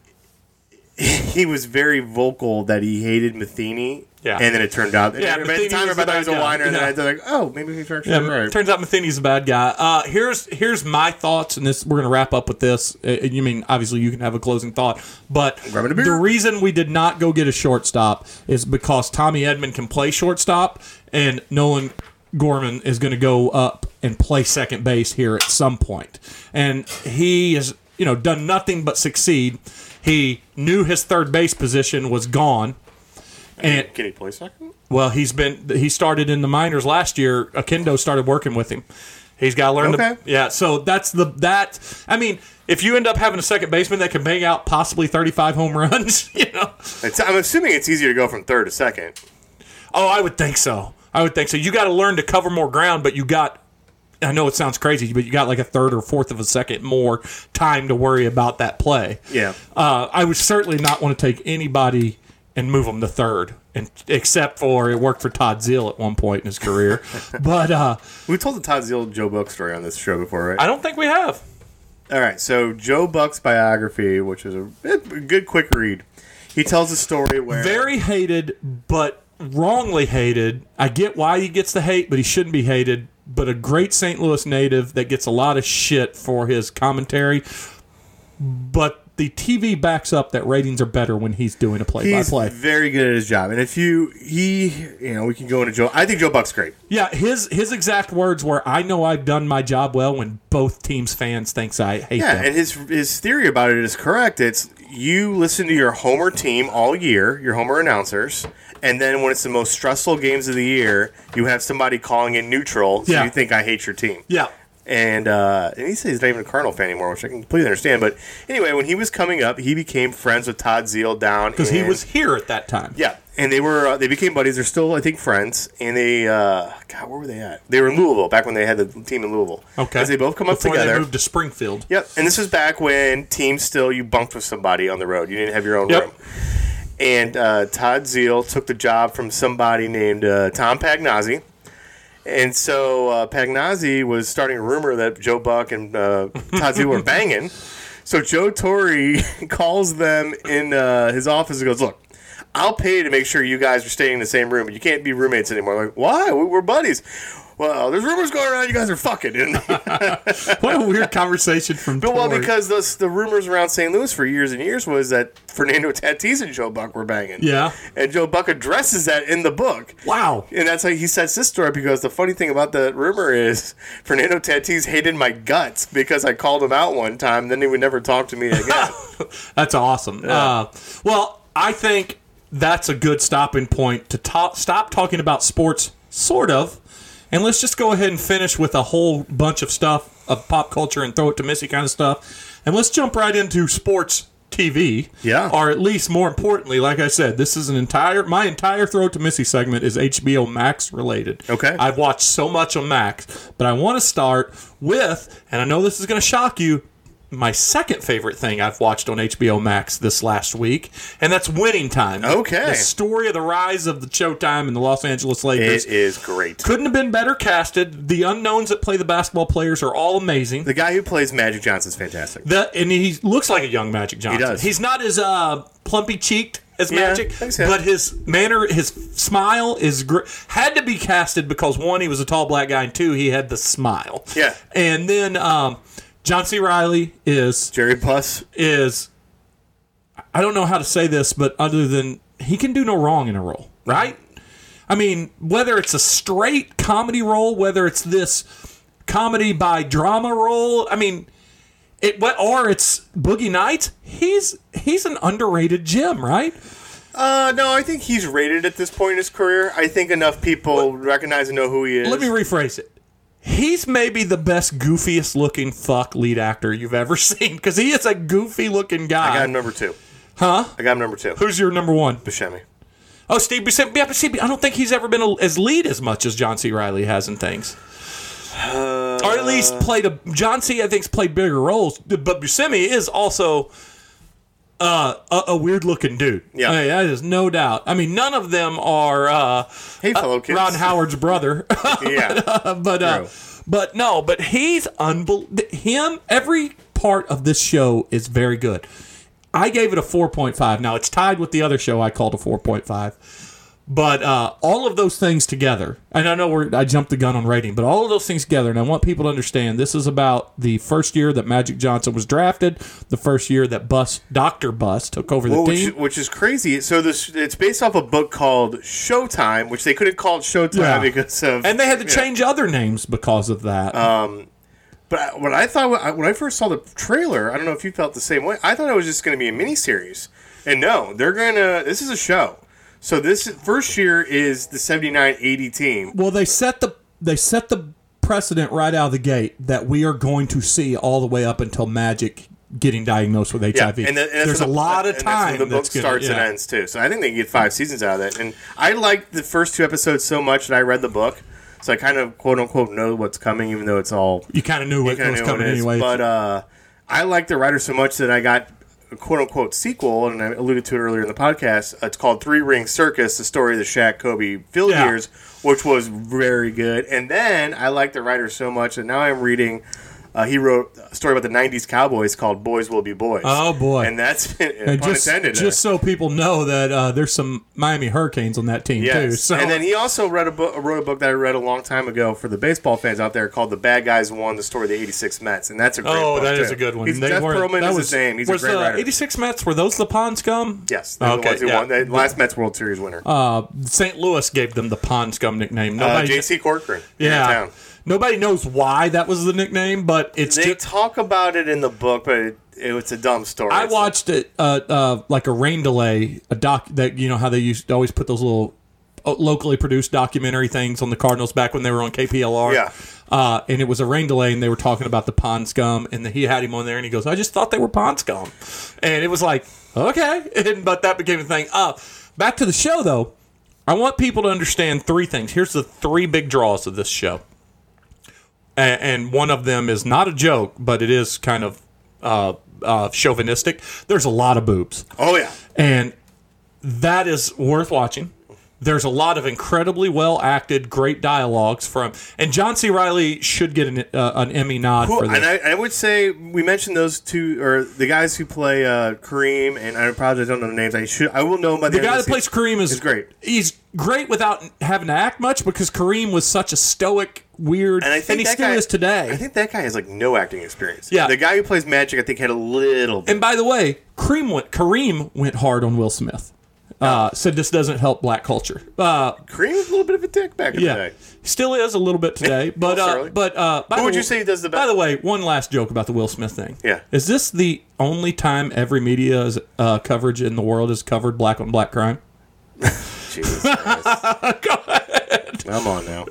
he was very vocal that he hated Matheny. Yeah. And then it turned out. Yeah, at the time, was I thought he was a whiner, and then I was like, oh, maybe he's actually Yeah, right. Turns out Matheny's a bad guy. Uh, here's here's my thoughts, and this we're gonna wrap up with this. Uh, you mean obviously you can have a closing thought, but Grabbing a beer. the reason we did not go get a shortstop is because Tommy Edman can play shortstop, and Nolan Gorman is going to go up and play second base here at some point, and he has you know done nothing but succeed. He knew his third base position was gone. And Can he play second? well, he's been he started in the minors last year. Akendo started working with him. He's got to learn Okay. to yeah. So that's the that. I mean, if you end up having a second baseman that can bang out possibly thirty five home runs, you know. It's, I'm assuming it's easier to go from third to second. Oh, I would think so. I would think so. You got to learn to cover more ground, but you got. I know it sounds crazy, but you got like a third or fourth of a second more time to worry about that play. Yeah. Uh, I would certainly not want to take anybody and move him to third, and except for it worked for Todd Zeile at one point in his career. but uh, We told the Todd Zeile Joe Buck story on this show before, right? I don't think we have. All right, so Joe Buck's biography, which is a, a good quick read, he tells a story where Very hated, but wrongly hated. I get why he gets the hate, but he shouldn't be hated. But a great St. Louis native that gets a lot of shit for his commentary. But the TV backs up that ratings are better when he's doing a play by play. very good at his job, and if you he, you know, we can go into Joe. I think Joe Buck's great. Yeah, his his exact words were, "I know I've done my job well when both teams' fans thinks I hate Yeah, them." and his his theory about it is correct. It's you listen to your homer team all year, your homer announcers, and then when it's the most stressful games of the year, you have somebody calling it neutral, so Yeah. you think I hate your team. yeah, And uh, and he says he's not even a Cardinal fan anymore, which I can completely understand. But anyway, when he was coming up, he became friends with Todd Zeile down because he was here at that time. yeah, and they were uh, they became buddies. They're still I think friends, and they uh, God, where were they at? They were in Louisville back when they had the team in Louisville. Okay, 'Cause they both come up Before together. They moved to Springfield. Yep, and this was back when teams still you bunked with somebody on the road. You didn't have your own Yep. room. And uh, Todd Zeile took the job from somebody named uh, Tom Pagnozzi. And so uh, Pagnozzi was starting a rumor that Joe Buck and uh, Zeile were banging. So Joe Torre calls them in uh, his office and goes, "Look, I'll pay to make sure you guys are staying in the same room. You can't be roommates anymore." Like, why? We're buddies. Well, there's rumors going around. You guys are fucking. What a weird conversation from But well, because the, the rumors around St. Louis for years and years was that Fernando Tatis and Joe Buck were banging. Yeah. And Joe Buck addresses that in the book. wow. And that's how he sets this story because the funny thing about the rumor is Fernando Tatis hated my guts because I called him out one time, then he would never talk to me again. That's awesome. Uh, well, I think that's a good stopping point to ta- stop talking about sports, sort of, and let's just go ahead and finish with a whole bunch of stuff of pop culture and throw it to Missy kind of stuff, and let's jump right into sports TV. Yeah. Or at least more importantly, like I said, this is an entire my entire throw it to Missy segment is HBO Max related. Okay. I've watched so much on Max, but I want to start with, and I know this is going to shock you, my second favorite thing I've watched on HBO Max this last week, and that's Winning Time. Okay. The story of the rise of the Showtime and the Los Angeles Lakers. it is great. Couldn't have been better casted. The unknowns that play the basketball players are all amazing. The guy who plays Magic Johnson is fantastic. The, and he looks like a young Magic Johnson. He does. He's not as uh, plumpy cheeked as Yeah, Magic, yeah. but his manner, his smile is gr- had to be casted because one, he was a tall black guy, and two, he had the smile. Yeah. And then um, John C. Reilly is Jerry Buss. is I don't know how to say this, but other than he can do no wrong in a role, right? I mean, whether it's a straight comedy role, whether it's this comedy by drama role, I mean, it what or it's Boogie Nights. He's he's an underrated gem, right? Uh, no, I think he's rated at this point in his career. I think enough people recognize and know who he is. Let me rephrase it. He's maybe the best, goofiest looking fuck lead actor you've ever seen because he is a goofy looking guy. I got him number two. Huh? I got him number two. Who's your number one? Buscemi. Oh, Steve Buscemi. Yeah, but see, I don't think he's ever been a, as lead as much as John C. Reilly has in things. or at least uh, played a. John C. I think's played bigger roles, but Buscemi is also uh, a, a weird looking dude. Yeah. I mean, that is no doubt. I mean, none of them are uh, Hey, fellow kids. Ron Howard's brother, yeah. but uh, but no, but he's unbelievable. Him, every part of this show is very good. I gave it a 4.5. Now it's tied with the other show I called a 4.5. But uh, all of those things together, and I know we're, I jumped the gun on rating, but all of those things together, and I want people to understand this is about the first year that Magic Johnson was drafted, the first year that Buss Doctor Buss took over the Well, which, team. which is crazy. So this it's based off a book called Showtime, which they couldn't call it Showtime Yeah. because of and they had to change other names because of that. But what I thought when I first saw the trailer, I don't know if you felt the same way. I thought it was just going to be a miniseries, and no, they're gonna. This is a show. So this first year is the 79-80 team. Well, they set the they set the precedent right out of the gate that we are going to see all the way up until Magic getting diagnosed with Yeah, HIV. and, then- and There's a the- lot of time. The book starts and ends too. So I think they can get five seasons out of it. And I liked the first two episodes so much that I read the book, so I kind of quote unquote know what's coming, even though it's all You kind of knew what was coming anyway. But uh, I like the writer so much that I got quote unquote sequel, and I alluded to it earlier in the podcast. Uh, it's called Three Ring Circus: The Story of the Shaq Kobe Field Yeah. Years, which was very good. And then I like the writer so much that now I'm reading Uh, he wrote a story about the '90s Cowboys called "Boys Will Be Boys." Oh, boy. And that's been And pun just, intended. just so people know that uh, there's some Miami Hurricanes on that team too. So and then he also read a book, wrote a book that I read a long time ago for the baseball fans out there called "The Bad Guys Won: The Story of the '86 Mets," and that's a great oh, book. that is too. a good one. He's, They Jeff Pearlman that is was, his name. He's a great the writer. 86 Mets were those the Pond Scum? yes, they're the Okay, ones who yeah. won. The last Mets World Series winner. Uh, St. Louis gave them the Pond Scum nickname. Uh, Nobody, J.C. Corcoran. yeah. Nobody knows why that was the nickname, but it's They just. talk about it in the book, but it, it, it's a dumb story. I watched it, uh, uh, like a rain delay, a doc that you know how they used to always put those little uh, locally produced documentary things on the Cardinals back when they were on KPLR. Yeah. Uh, and it was a rain delay, and they were talking about the pond scum, and he had him on there, and he goes, "I just thought they were pond scum," and it was like, okay, and, but that became a thing. Uh, back to the show though. I want people to understand three things. Here's the three big draws of this show, A- and one of them is not a joke, but it is kind of uh, uh, chauvinistic. There's a lot of boobs Oh yeah. and that is worth watching. There's a lot of incredibly well acted, great dialogues from, and John C. Reilly should get an, uh, an Emmy nod Cool. for this. And I, I would say we mentioned those two, or the guys who play uh, Kareem, and I probably don't know the names. I should, I will know by the, the guy that plays. Kareem is, is great. He's great without having to act much because Kareem was such a stoic, weird, And I think he that still guy, is today. I think that guy has like no acting experience. Yeah. the guy who plays Magic, I think, had a little. bit. and by the way, Kareem went Kareem went hard on Will Smith. Uh, said this doesn't help black culture. Uh, Kareem was a little bit of a dick back in Yeah, the day. still is a little bit today, but uh, Certainly. but uh, by Who the would you w- say does the By the way, one last joke about the Will Smith thing. Yeah. is this the only time every media's uh, coverage in the world has covered black on black crime? Jesus Christ. I'm on now.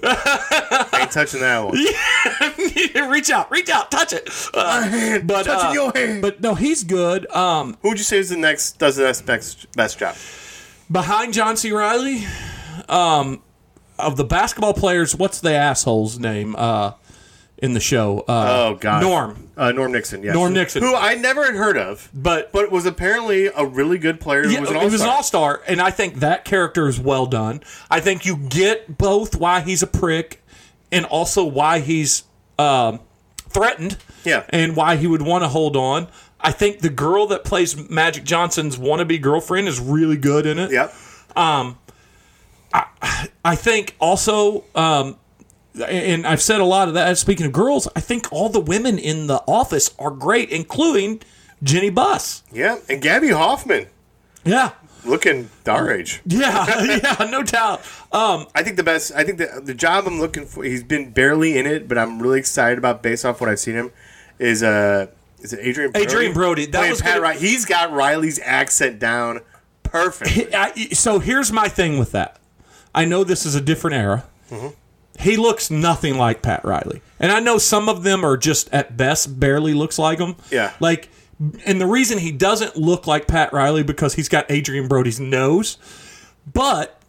Ain't touching that one. reach out, reach out, touch it. Uh, but touching uh, your hand. but no, he's good. Um, Who would you say is the next does the next best, best job? Behind John C. Reilly, um, of the basketball players, what's the asshole's name? Uh, in the show, uh, Oh God, Norm. Uh, Norm Nixon. Yes. Norm Nixon. who I never had heard of, But but was apparently a really good player. Who Yeah, was an it was an all-star. all star, and I think that character is well done. I think you get both why he's a prick and also why he's um, threatened. Yeah. and why he would want to hold on. I think the girl that plays Magic Johnson's wannabe girlfriend is really good in it. Yep. I think also, um, and I've said a lot of that. Speaking of girls, I think all the women in the office are great, including Jenny Buss. Yeah, and Gaby Hoffmann Yeah, looking our age. yeah, yeah, no doubt. Um, I think the best. I think the the job I'm looking for. He's been barely in it, but I'm really excited about based off what I've seen him. Is uh, is it Adrian? Brody? Adrien Brody, that Playing was Pat Riley. He's got Riley's accent down perfect. So here's my thing with that. I know this is a different era. Mm-hmm. He looks nothing like Pat Riley, and I know some of them are just at best barely looks like him. Yeah. like, and the reason he doesn't look like Pat Riley because he's got Adrien Brody's nose, but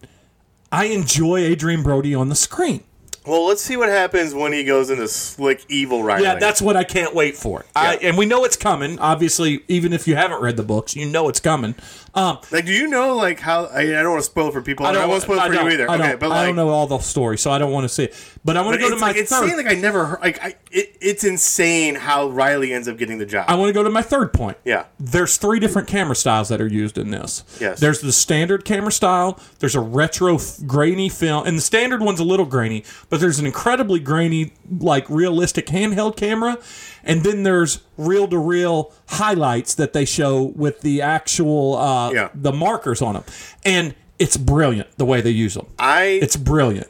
I enjoy Adrien Brody on the screen. Well, let's see what happens when he goes into slick evil Riley. Yeah, that's what I can't wait for. I, and we know it's coming. Obviously, even if you haven't read the books, you know it's coming. Um, like. Do you know like how? I, I don't want to spoil for people. I don't, want to spoil I for you either. I okay, don't, but I don't know all the story, so I don't want to see it. But I want to go to my like, it's third. like I never heard. Like I, it, it's insane how Riley ends up getting the job. I want to go to my third point. yeah. There's three different camera styles that are used in this. Yes. There's the standard camera style. There's a retro f- grainy film, and the standard one's a little grainy, but there's an incredibly grainy, like realistic handheld camera, and then there's reel to reel highlights that they show with the actual uh, Uh, yeah. the markers on them, and it's brilliant the way they use them. I It's brilliant.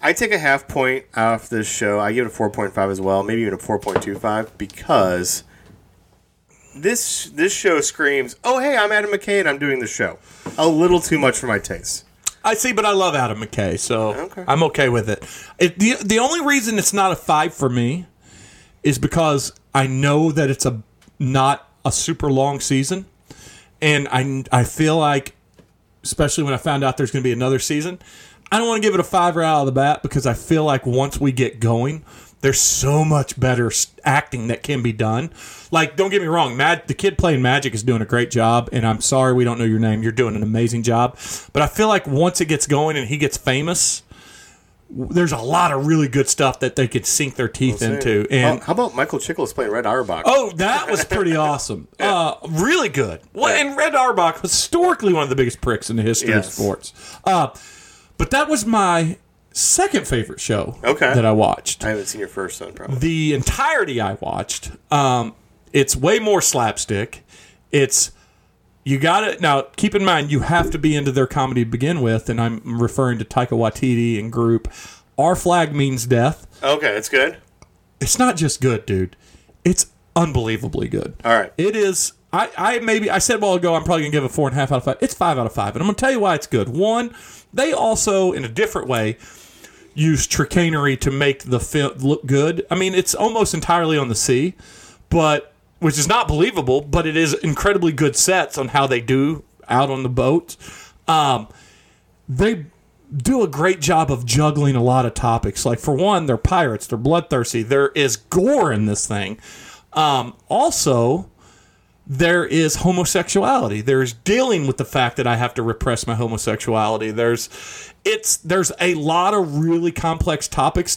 I take a half point off this show. I give it a 4.5 as well, maybe even a 4.25 because this this show screams, "Oh, hey, I'm Adam McKay and I'm doing the show." A little too much for my taste. I see, but I love Adam McKay, so Okay. I'm okay with it. it. the The only reason it's not a five for me is because I know that it's a not a super long season, and I I feel like, especially when I found out there's going to be another season, I don't want to give it a five right out of the bat because I feel like once we get going. There's so much better acting that can be done. Like, don't get me wrong, Mad, the kid playing Magic is doing a great job, and I'm sorry we don't know your name. You're doing an amazing job. But I feel like once it gets going and he gets famous, there's a lot of really good stuff that they could sink their teeth into. And Oh, how about Michael Chiklis playing Red Auerbach? Oh, that was pretty awesome. Uh, really good. Well, and Red Auerbach was historically one of the biggest pricks in the history of sports. Uh, but that was my second favorite show Okay. that I watched. I haven't seen your first one, probably. The entirety I watched. Um, it's way more slapstick. It's you got to now keep in mind you have to be into their comedy to begin with, and I'm referring to Taika Waititi and group. Our flag means death. Okay, that's good. It's not just good, dude. It's unbelievably good. All right. It is. I, I maybe I said a while ago I'm probably gonna give it a four and a half out of five. It's five out of five, and I'm gonna tell you why it's good. One, they also in a different way use chicanery to make the film look good. I mean, it's almost entirely on the sea, but which is not believable, but it is incredibly good sets on how they do out on the boat. Um, they do a great job of juggling a lot of topics. Like for one, they're pirates, they're bloodthirsty. There is gore in this thing. Um, also, there is homosexuality. There's dealing with the fact that I have to repress my homosexuality. There's it's there's a lot of really complex topics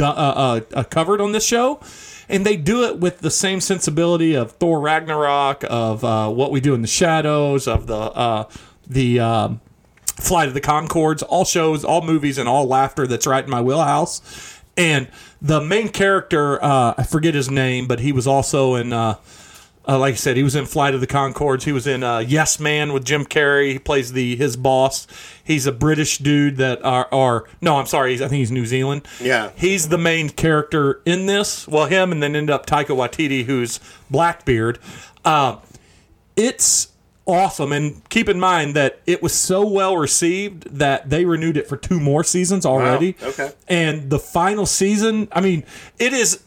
uh, uh, uh, covered on this show, and they do it with the same sensibility of Thor Ragnarok, of uh, what we do in the shadows, of the uh, the um, Flight of the Conchords, all shows, all movies, and all laughter that's right in my wheelhouse. And the main character, uh, I forget his name, but he was also in, uh, like I said, he was in Flight of the Conchords. He was in uh, Yes Man with Jim Carrey. He plays the his boss. He's a British dude that are, are no, I'm sorry, he's, I think he's New Zealand. Yeah. he's the main character in this. Well, him, and then end up Taika Waititi, who's Blackbeard. Uh, it's awesome and keep in mind that it was so well received that they renewed it for two more seasons already okay. and the final season i mean it is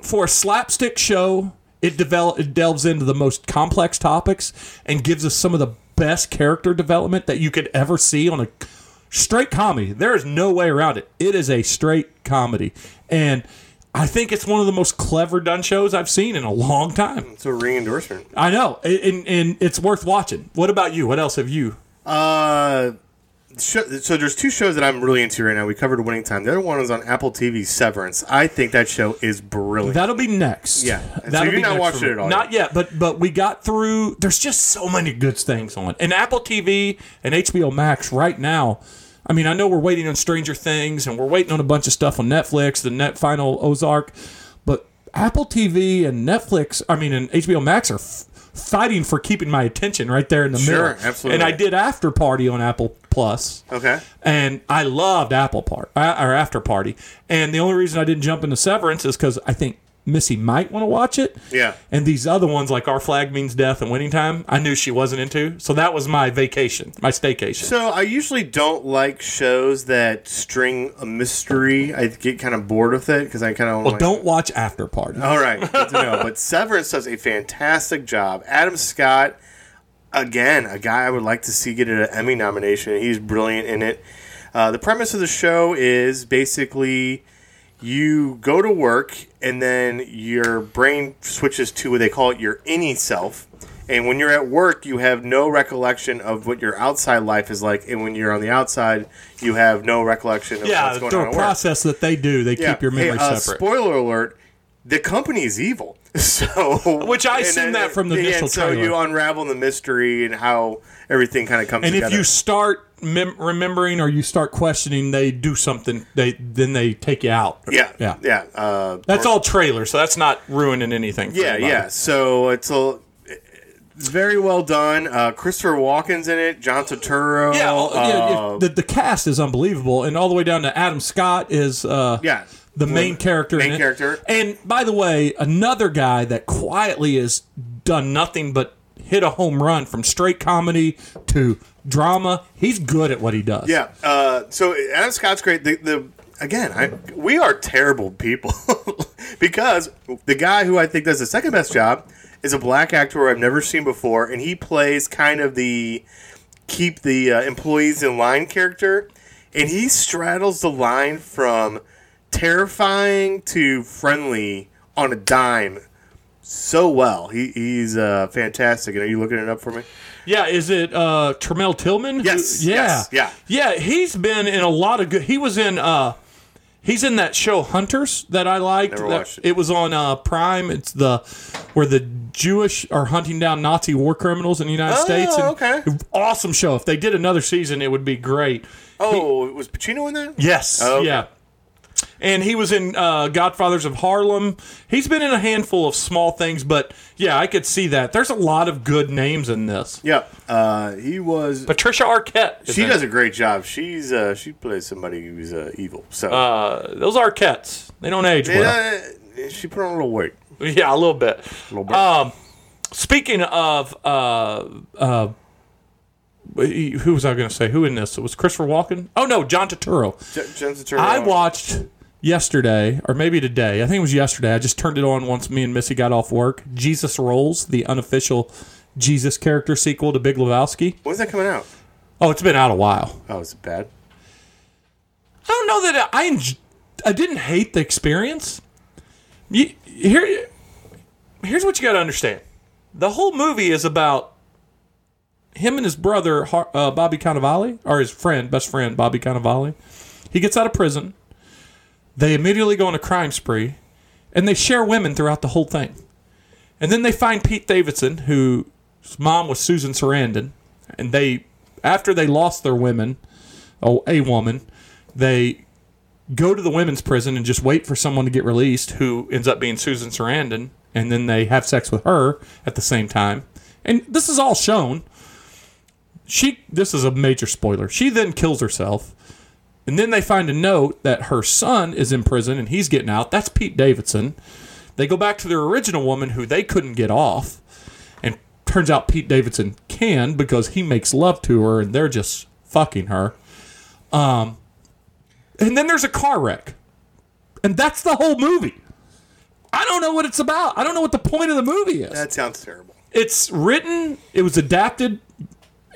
for a slapstick show it develop it delves into the most complex topics and gives us some of the best character development that you could ever see on a straight comedy there is no way around it it is a straight comedy and i think it's one of the most clever done shows i've seen in a long time It's a re endorsement. I know, and, and it's worth watching. What about you? What else have you? Uh, sh- so there's two shows that I'm really into right now. We covered Winning Time. The other one is on Apple TV, Severance. I think that show is brilliant. That'll be next. Yeah. So that'll you've be not watched it at all Not yet, but but we got through. There's just so many good things on, and Apple TV and HBO Max right now. I mean, I know we're waiting on Stranger Things, and we're waiting on a bunch of stuff on Netflix, the net final Ozark, but Apple TV and Netflix, I mean, and HBO Max are. F- Fighting for keeping my attention right there in the Sure, middle, absolutely. And I did After Party on Apple Plus, okay. and I loved Apple Part uh, or After Party. And the only reason I didn't jump into Severance is because I think Missy might want to watch it. Yeah. And these other ones, like Our Flag Means Death and Winning Time, I knew she wasn't into. So that was my vacation, my staycation. So I usually don't like shows that string a mystery. I get kind of bored with it because I kind of well, don't watch After Party. All right, good to know. But Severance does a fantastic job. Adam Scott, again, a guy I would like to see get an Emmy nomination. He's brilliant in it. Uh, the premise of the show is basically you go to work and then your brain switches to what they call it your innie self. And when you're at work, you have no recollection of what your outside life is like. And when you're on the outside, you have no recollection of yeah, what's going on at work. process that they do, they keep your memory Hey, uh, separate. Spoiler alert: the company is evil. So, Which I and then- that from the yeah, initial and so trailer. you unravel the mystery and how everything kind of comes and together. if you start mem- remembering or you start questioning, they do something. They then they take you out. yeah, yeah. yeah, uh, That's all trailer, so that's not ruining anything. For yeah, anybody. yeah. So it's a it's very well done. Uh, Christopher Walken's in it. John Turturro. Yeah, well, yeah, yeah, uh, the, the cast is unbelievable, and all the way down to Adam Scott is uh, yeah. the main character. main in it. character. And by the way, another guy that quietly has done nothing but hit a home run from straight comedy to drama. He's good at what he does. Yeah. Uh, so Adam Scott's great. The, the again, I, we are terrible people because the guy who I think does the second best job is a black actor I've never seen before, and he plays kind of the keep the uh, employees in line character, and he straddles the line from terrifying to friendly on a dime so well. He, he's uh, fantastic. And are you looking it up for me? Yeah, is it uh Tramell Tillman? who- Yes, yeah. yes, yeah. Yeah, he's been in a lot of good he was in uh he's in that show Hunters that I liked. Never That- watched it. was on uh Prime. It's the where the Jewish are hunting down Nazi war criminals in the United Oh, States. And okay. Awesome show. If they did another season, it would be great. Oh, was Pacino in that? Yes. Oh, okay. Yeah. And he was in uh, Godfathers of Harlem. He's been in a handful of small things, but yeah, I could see that. There's a lot of good names in this. Yeah. Uh, he was. Patricia Arquette. she does it. a great job. She's uh, she plays somebody who's uh, evil. So Uh, those Arquettes, they don't age well. Yeah, she put on a little weight. Yeah, a little bit. A little bit. Um, speaking of, uh, uh, who was I going to say? Who in this? It was Christopher Walken. Oh no, John Turturro. J- Jensen Turner. I watched yesterday, or maybe today. I think it was yesterday. I just turned it on once me and Missy got off work. Jesus Rolls, the unofficial Jesus character sequel to Big Lebowski. When's that coming out? Oh, it's been out a while. Oh, is it bad? I don't know that I enj- I didn't hate the experience. You, here, here's what you got to understand: the whole movie is about him and his brother uh, Bobby Cannavale, or his friend, best friend Bobby Cannavale. He gets out of prison. They immediately go on a crime spree, and they share women throughout the whole thing. And then they find Pete Davidson, whose mom was Susan Sarandon, and they, after they lost their women, oh, a woman, they go to the women's prison and just wait for someone to get released who ends up being Susan Sarandon, and then they have sex with her at the same time. And this is all shown. She this is a major spoiler. She then kills herself. And then they find a note that her son is in prison and he's getting out. That's Pete Davidson. They go back to their original woman who they couldn't get off. And turns out Pete Davidson can because he makes love to her and they're just fucking her. Um, and then there's a car wreck. And that's the whole movie. I don't know what it's about. I don't know what the point of the movie is. That sounds terrible. It's written, it was adapted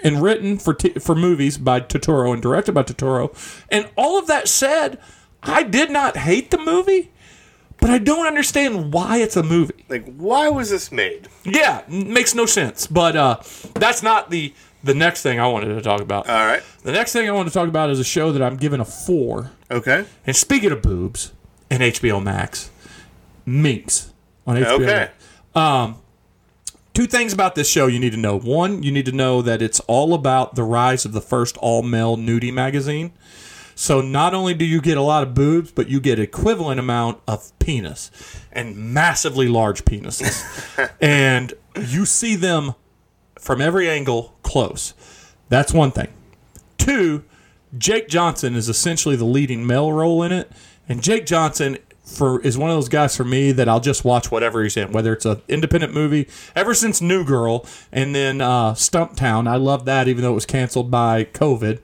and written for t- for movies by Turturro and directed by Turturro. And all of that said, I did not hate the movie, but I don't understand why it's a movie. Like, why was this made? Yeah, makes no sense. But uh, that's not the the next thing I wanted to talk about. All right. the next thing I want to talk about is a show that I'm giving a four. Okay. And speaking of boobs and HBO Max, Minx on HBO. Okay. Max. Two things about this show you need to know. One, you need to know that it's all about the rise of the first all male nudie magazine. So not only do you get a lot of boobs, but you get equivalent amount of penis and massively large penises. and you see them from every angle close. That's one thing. Two, Jake Johnson is essentially the leading male role in it, and Jake Johnson for is one of those guys for me that I'll just watch whatever he's in, whether it's an independent movie. Ever since New Girl and then uh, Stumptown, I love that, even though it was canceled by COVID.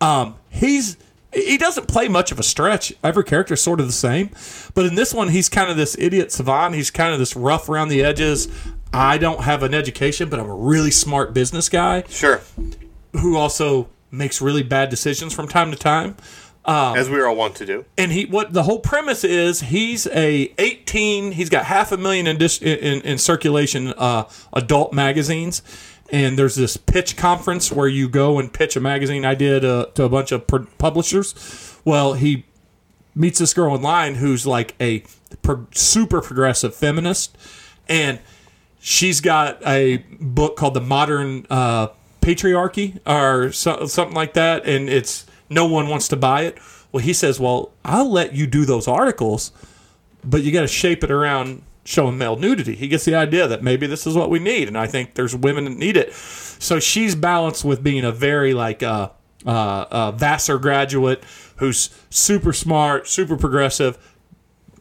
Um, he's he doesn't play much of a stretch. Every character is sort of the same, but in this one, he's kind of this idiot savant. He's kind of this rough around the edges. I don't have an education, but I'm a really smart business guy Sure. who also makes really bad decisions from time to time. Um, As we all want to do. and he what the whole premise is he's a 18 he's got half a million in dis, in, in circulation uh, adult magazines. And there's this pitch conference where you go and pitch a magazine. Idea to, to a bunch of pr- publishers. Well he meets this girl online who's like a pro- super progressive feminist. And she's got a book called the modern uh, patriarchy or so, something like that. And it's no one wants to buy it. Well he says well i'll let you do those articles but you got to shape it around showing male nudity. He gets the idea that maybe this is what we need and i think there's women that need it. So she's balanced with being a very like uh, uh, uh, vassar graduate who's super smart super progressive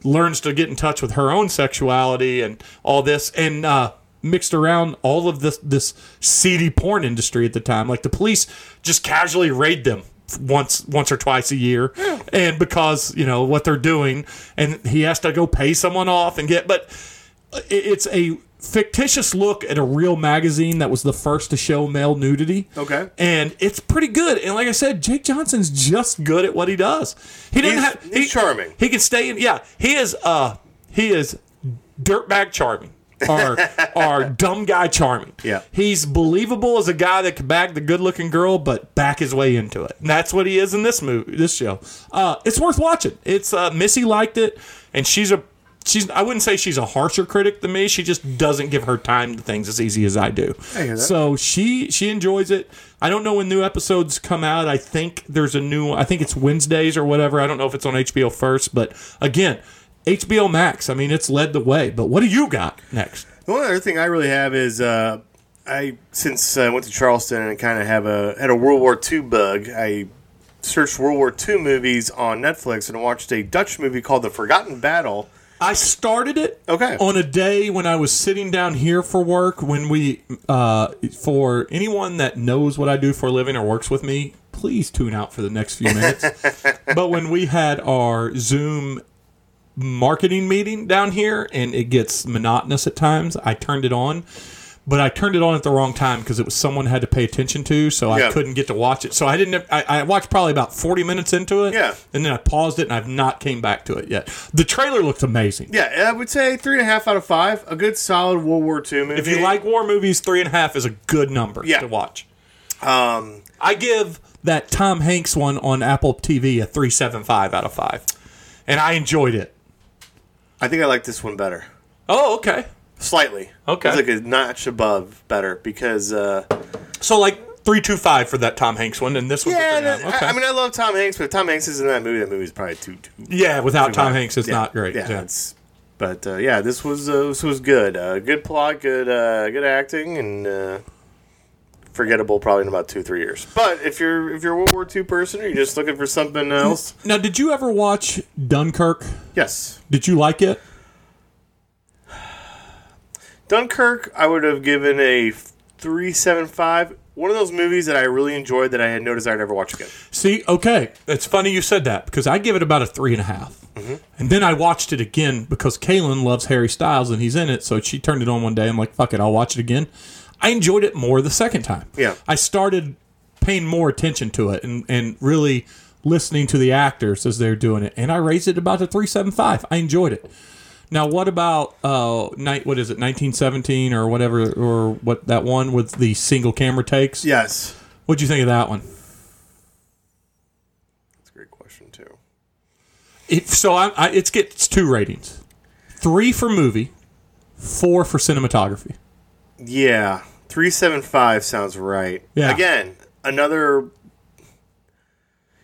learns to get in touch with her own sexuality and all this and uh mixed around all of this this seedy porn industry at the time. Like the police just casually raid them once once or twice a year and because you know what they're doing and he has to go pay someone off and get but it's a fictitious look at a real magazine that was the first to show male nudity Okay. and it's pretty good and like i said jake johnson's just good at what he does he doesn't He's- have he's he- charming. he can stay in. Yeah, he is. Uh, he is dirtbag charming. Are are dumb guy charming. Yeah. he's believable as a guy that can bag the good looking girl, but back his way into it. And that's what he is in this movie, this show. Uh, it's worth watching. It's uh, Missy liked it, and she's a she's I wouldn't say she's a harsher critic than me. She just doesn't give her time to things as easy as I do. I. So she she enjoys it. I don't know when new episodes come out. I think there's a new. I think it's Wednesdays or whatever. I don't know if it's on HBO first, but again, HBO Max. I mean, it's led the way. But what do you got next? The only other thing I really have is uh, I since I went to Charleston and kind of have a had a World War II bug. I searched World War II movies on Netflix and watched a Dutch movie called The Forgotten Battle. I started it Okay. on a day when I was sitting down here for work. When we, uh, for anyone that knows what I do for a living or works with me, please tune out for the next few minutes. but when we had our Zoom marketing meeting down here and it gets monotonous at times, I turned it on. But I turned it on at the wrong time because it was someone I had to pay attention to, so Yeah. I couldn't get to watch it. So I didn't. I, I watched probably about forty minutes into it, Yeah. and then I paused it, and I've not came back to it yet. The trailer looked amazing. Yeah, I would say three and a half out of five. A good solid World War II movie. If you like war movies, three and a half is a good number Yeah. to watch. um, I give that Tom Hanks one on Apple TV a three seven five out of five, and I enjoyed it. I think I like this one better. Oh, okay. Slightly. Okay. It's like a notch above better because uh, So like three two five for that Tom Hanks one, and this one. yeah, three and a half. that- okay. I, I mean I love Tom Hanks, but if Tom Hanks is in that movie. That movie's probably too. too yeah, without Tom bad. Hanks, it's Yeah, not great. Yeah, Yeah. it's. But uh, yeah, this was uh, this was good. Uh, good plot, good uh, good acting, and uh, forgettable probably in about two three years. But if you're if you're a World War II person, or you're just looking for something else, Now, did you ever watch Dunkirk? yes, Did you like it? Dunkirk, I would have given a three seven five. One of those movies that I really enjoyed that I had no desire to ever watch again. See, okay, it's funny you said that because I give it about a three and a half. Mm-hmm. And then I watched it again because Kaylin loves Harry Styles and he's in it. So she turned it on one day. I'm like, fuck it, I'll watch it again. I enjoyed it more the second time. Yeah. I started paying more attention to it and, and really listening to the actors as they're doing it. And I raised it about a 375. I enjoyed it. Now, what about uh, night? What is it, 1917 or whatever, or what that one with the single camera takes? Yes, What'd you think of that one? that's a great question too. It, so I, I, it gets two ratings: three for movie, four for cinematography. Yeah, three seven five sounds right. Yeah. Again, another.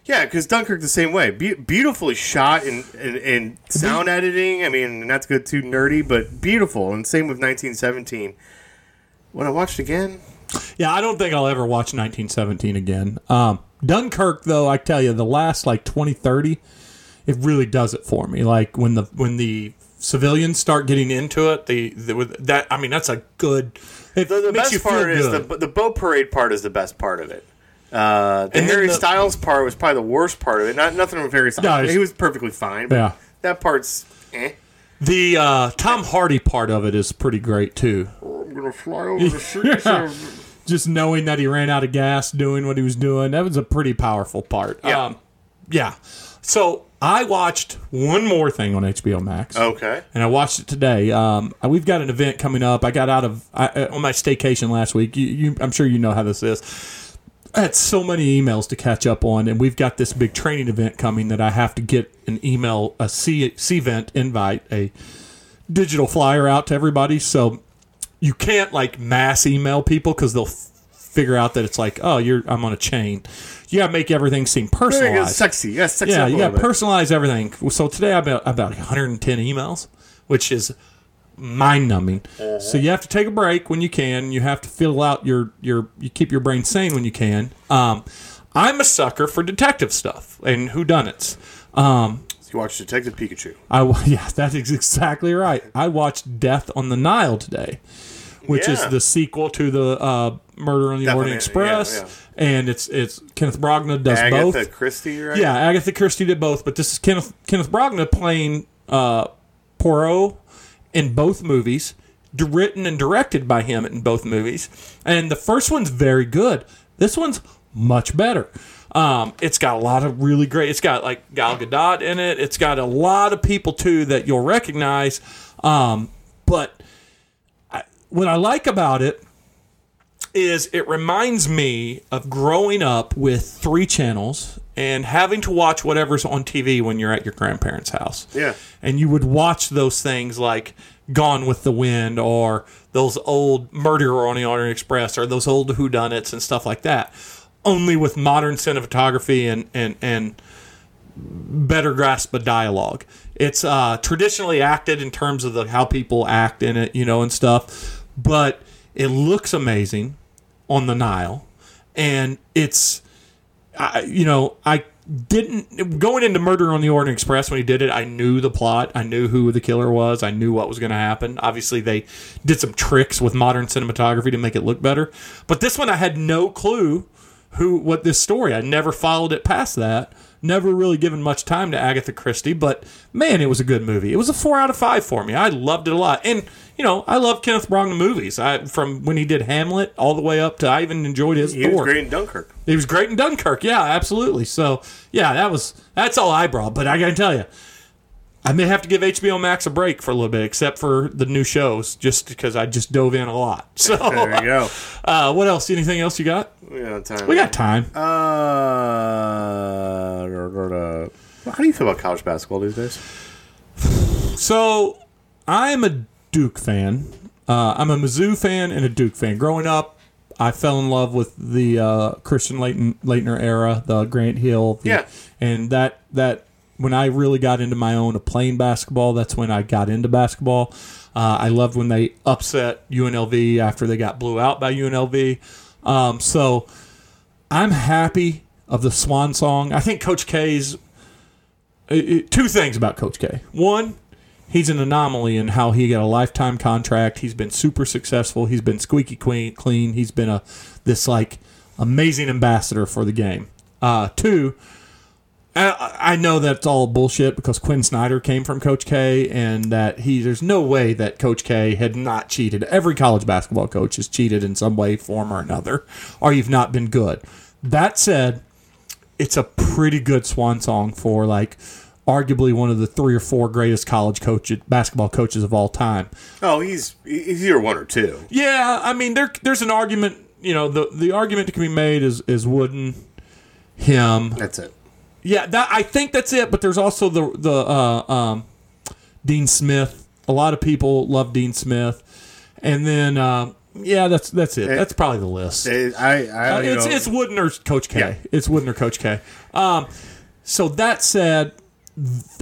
Yeah, because Dunkirk the same way, Be- beautifully shot and in, in sound editing. I mean, not to go too nerdy, but beautiful. And same with 1917. When I watched again, Yeah, I don't think I'll ever watch 1917 again. Um, Dunkirk, though, I tell you, the last like 20, 30, it really does it for me. Like when the when the civilians start getting into it, the, the that I mean, that's a good. It the, the best part is good. the the boat parade part is the best part of it. Uh, the And Harry the- Styles part was probably the worst part of it. Not nothing with Harry Styles. No, he was perfectly fine. But Yeah. that part's. Eh. The uh, Tom Hardy part of it is pretty great too. I'm gonna fly over the sea. Just knowing that he ran out of gas doing what he was doing, that was a pretty powerful part. Yeah. Um, yeah. So I watched one more thing on HBO Max. okay. and I watched it today. Um, we've got an event coming up. I got out of I, uh, on my staycation last week. You, you, I'm sure you know how this is. I had so many emails to catch up on, and we've got this big training event coming that I have to get an email, a C event invite, a digital flyer out to everybody. So you can't like mass email people because they'll f- figure out that it's like, oh, you're I'm on a chain. You got to make everything seem personalized. Sexy. Yeah, sexy. Yeah, you got to personalize everything. So today I about about 110 emails, which is mind numbing. So you have to take a break when you can. You have to fill out your your you keep your brain sane when you can. Um, I'm a sucker for detective stuff and whodunits. Um, You watch Detective Pikachu. I yeah, that is exactly right. I watched Death on the Nile today, which is the sequel to the uh, Murder on the Definitely, Orient Express, yeah, yeah. and it's it's Kenneth Branagh does Agatha both. Christie, right? Yeah, Agatha Christie did both, but this is Kenneth Kenneth Branagh playing uh, Poirot in both movies, written and directed by him in both movies. And the first one's very good. This one's much better. Um, it's got a lot of really great. It's got like Gal Gadot in it. It's got a lot of people too that you'll recognize. Um, but what I like about it is it reminds me of growing up with three channels and having to watch whatever's on TV when you're at your grandparents' house. Yeah. And you would watch those things like Gone with the Wind or those old Murder on the Orient Express or those old whodunits and stuff like that. Only with modern cinematography and, and, and better grasp of dialogue. It's uh, traditionally acted in terms of the how people act in it, you know, and stuff. But it looks amazing on the Nile, and it's, I, you know, I didn't going into Murder on the Orient Express when he did it. I knew the plot. I knew who the killer was. I knew what was going to happen. Obviously, they did some tricks with modern cinematography to make it look better. But this one, I had no clue who what this story. I never followed it past that. Never really given much time to Agatha Christie, but man, it was a good movie. It was a four out of five for me. I loved it a lot, and you know, I love Kenneth Branagh movies. I from when he did Hamlet all the way up to I even enjoyed his He Thor. was great in Dunkirk. He was great in Dunkirk. Yeah, absolutely. So yeah, that was that's all I brought. But I gotta tell you, I may have to give HBO Max a break for a little bit, except for the new shows, just because I just dove in a lot. So There you go. uh, what else? Anything else you got? We got time. We got time. Uh, how do you feel about college basketball these days? So I'm a Duke fan. Uh, I'm a Mizzou fan and a Duke fan. Growing up, I fell in love with the uh, Christian Leighton, Laettner era, the Grant Hill. the- Yeah. And that that when I really got into my own of playing basketball, that's when I got into basketball. Uh, I loved when they upset UNLV after they got blew out by UNLV. Um, so I'm happy of the swan song. I think Coach K's uh, uh, two things about Coach K. One, he's an anomaly in how he got a lifetime contract. He's been super successful. He's been squeaky clean. Clean. He's been a this like amazing ambassador for the game. Uh, two, I, I know that's all bullshit because Quin Snyder came from Coach K, and that he there's no way that Coach K had not cheated. Every college basketball coach has cheated in some way, form, or another, or you've not been good. That said, it's a pretty good swan song for like arguably one of the three or four greatest college coach basketball coaches of all time. Oh, he's he's either one or two. Yeah, I mean there there's an argument, you know, the the argument that can be made is is Wooden him. That's it. Yeah, that I think that's it, but there's also the the uh, um, Dean Smith. A lot of people love Dean Smith. And then uh, yeah, that's that's it. That's probably the list. Eh, I, I Uh, it's know, it's Wooden or Coach K. Yeah. It's Wooden or Coach K. Um, so that said,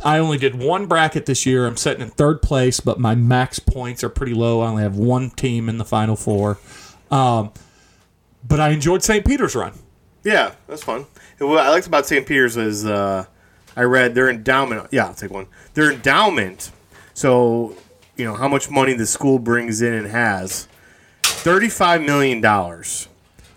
I only did one bracket this year. I'm sitting in third place, but my max points are pretty low. I only have one team in the final four. Um, but I enjoyed St. Peter's run. yeah, that's fun. What I liked about St. Peter's is uh, I read their endowment. Yeah, I'll take one. Their endowment. So you know how much money the school brings in and has. Thirty-five million dollars.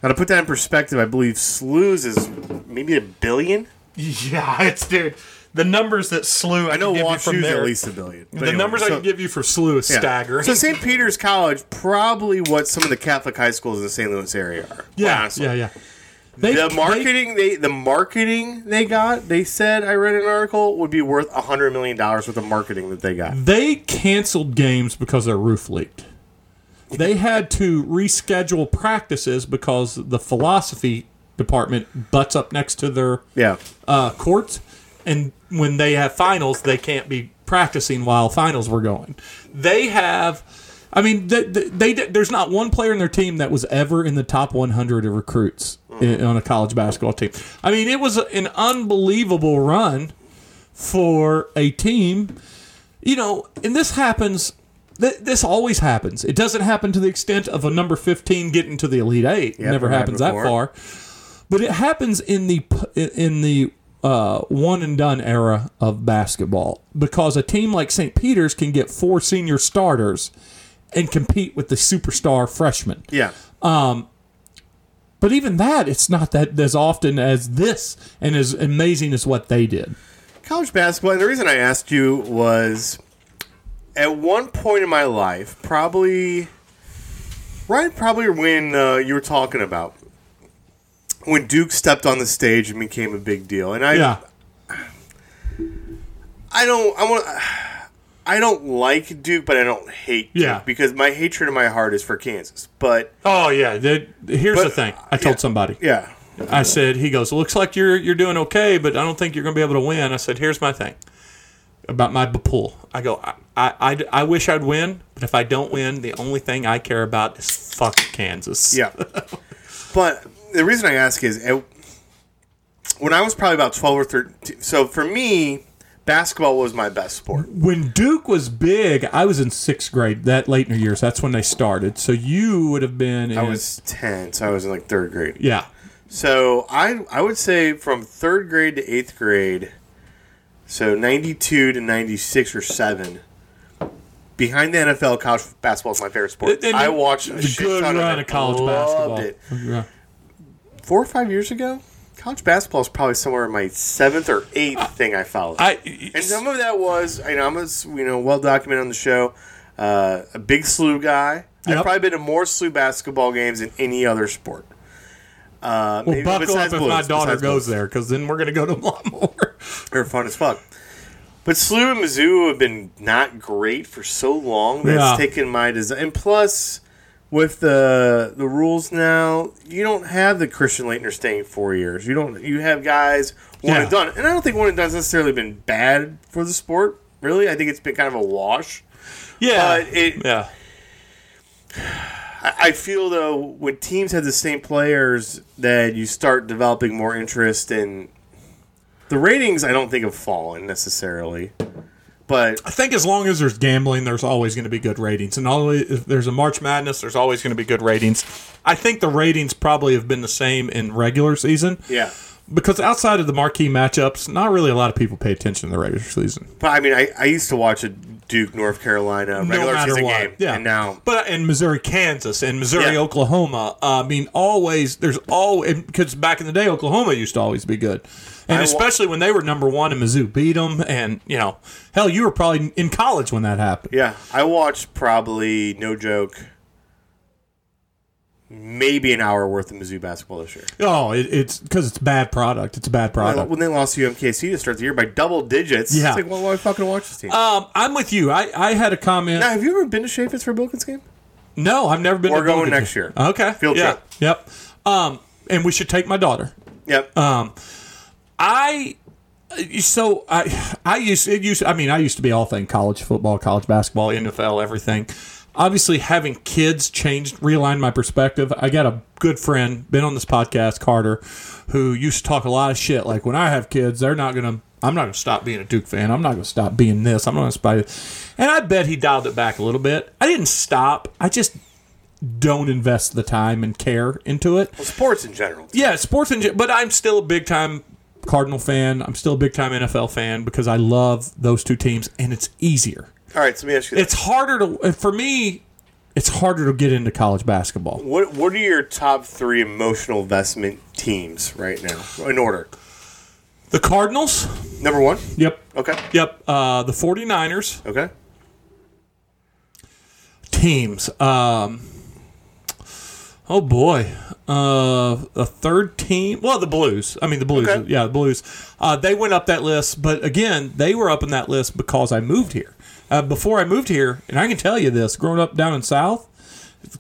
Now to put that in perspective, I believe SLU's is maybe a billion. Yeah, it's dude. The numbers that SLU. I know WashU's at least a billion. But The anyway, numbers I can give you for SLU is yeah. staggering. So St. Peter's College, probably what some of the Catholic high schools in the St. Louis area are. yeah, honestly. yeah, yeah. They, the marketing they, the marketing they got they said I read an article would be worth a hundred million dollars worth of marketing that they got. They canceled games because their roof leaked. They had to reschedule practices because the philosophy department butts up next to their Yeah, uh, courts, and when they have finals, they can't be practicing while finals were going. They have, I mean, they, they, they there's not one player in their team that was ever in the top 100 of recruits in, on a college basketball team. I mean, it was an unbelievable run for a team. You know, and this happens. th- This always happens. It doesn't happen to the extent of a number 15 getting to the Elite Eight. It never never happens that far but it happens in the in the uh, one and done era of basketball because a team like St. Peter's can get four senior starters and compete with the superstar freshman. yeah. But even that, it's not that as often as this and as amazing as what they did. College basketball. And the reason I asked you was, at one point in my life, probably, right, probably when uh, you were talking about when Duke stepped on the stage and became a big deal, and I, Yeah, I don't. I want. I don't like Duke, but I don't hate Duke Yeah. because my hatred in my heart is for Kansas. But Oh yeah. the- here's But- the thing. I told yeah. somebody. yeah, I said, he goes, looks like you're you're doing okay, but I don't think you're going to be able to win. I said, here's my thing about my pool. I go, I, I, I, I wish I'd win, but if I don't win, the only thing I care about is fuck Kansas. yeah. but the reason I ask is, when I was probably about twelve or thirteen. So for me, basketball was my best sport. When Duke was big, I was in sixth grade. That late in the years, that's when they started. So you would have been. In, I was ten, so I was in like third grade. yeah. So I I would say from third grade to eighth grade, so ninety two to ninety six or seven. Behind the NFL, college basketball is my favorite sport. And I watched a good run of, of college Loved basketball. It. Yeah. Four or five years ago, college basketball is probably somewhere in my seventh or eighth thing I followed. I and some of that was, you know, I'm a, you know well documented on the show, uh, a big SLU guy. Yep. I've probably been to more SLU basketball games than any other sport. Uh, well, maybe buckle up if Blues, my daughter goes Blues. there, because then we're going to go to a lot more. They're fun as fuck. But SLU and Mizzou have been not great for so long that Yeah. it's taken my design. And plus, with the the rules now, you don't have the Christian Laettner staying four years. You don't. You have guys one Yeah. and done. And I don't think one and done's necessarily been bad for the sport. Really, I think it's been kind of a wash. yeah. But it, yeah. I I feel though when teams have the same players, that you start developing more interest in the ratings. I don't think have fallen necessarily, but I think as long as there's gambling, there's always going to be good ratings, and always if there's a March Madness, there's always going to be good ratings. I think the ratings probably have been the same in regular season yeah. because outside of the marquee matchups, not really a lot of people pay attention to the regular season. But I mean, I, I used to watch a Duke North Carolina regular no season what. game, Yeah. and now but in Missouri, Kansas, and Missouri, Yeah. Oklahoma, uh, I mean, always there's always because back in the day, Oklahoma used to always be good, and I wa- especially when they were number one and Mizzou beat them, and you know, hell, you were probably in college when that happened. yeah, I watched probably no joke, maybe an hour worth of Mizzou basketball this year. Oh, it, it's because it's bad product. It's a bad product. When they lost to UMKC to start the year by double digits, Yeah. it's like, well, why fucking watch this team? Um, I'm with you. I, I had a comment. now, have you ever been to Chaifetz for a Billikens game? No, I've never been. We're to going Boca. next year. Okay, Field yeah. trip. Yep. Um, and we should take my daughter. Yep. Um, I so I I used it used I mean I used to be all thing college football, college basketball, NFL, everything. Obviously, having kids changed, realigned my perspective. I got a good friend, been on this podcast, Carter, who used to talk a lot of shit. Like when I have kids, they're not gonna. I'm not gonna stop being a Duke fan. I'm not gonna stop being this. I'm not gonna stop. And I bet he dialed it back a little bit. I didn't stop. I just don't invest the time and care into it. well, sports in general. Yeah, sports in gen- but I'm still a big time Cardinal fan. I'm still a big time NFL fan because I love those two teams and it's easier. All right, so let me ask you this. It's harder to for me it's harder to get into college basketball. What What are your top three emotional investment teams right now in order? The Cardinals? Number one. Yep. Okay. Yep. Uh, the 49ers Okay. teams. Um, oh boy. Uh, a third team. Well, the Blues. I mean, the Blues. Okay. Yeah, the Blues. Uh, they went up that list, but again, they were up in that list because I moved here. Uh, before I moved here, and I can tell you this: growing up down in South,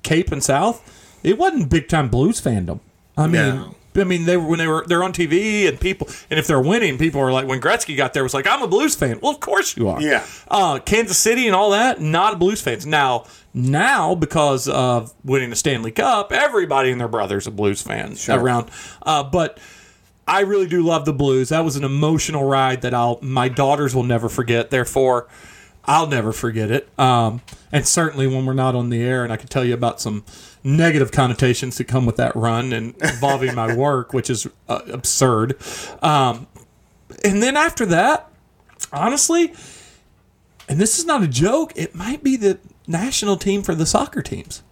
Cape and South, it wasn't big time Blues fandom. I mean. No. I mean, they were when they were they're on TV and people, and if they're winning, people are like when Gretzky got there, was like I'm a Blues fan. Well, of course you are Yeah. uh, Kansas City and all that, not a Blues fans. Now, now because of winning the Stanley Cup, everybody and their brother's a Blues fan around. Uh, but I really do love the Blues. That was an emotional ride that I'll my daughters will never forget. Therefore, I'll never forget it. Um, and certainly when we're not on the air, and I can tell you about some negative connotations that come with that run and involving my work, which is uh, absurd. Um, and then after that, honestly, and this is not a joke, it might be the national team for the soccer teams.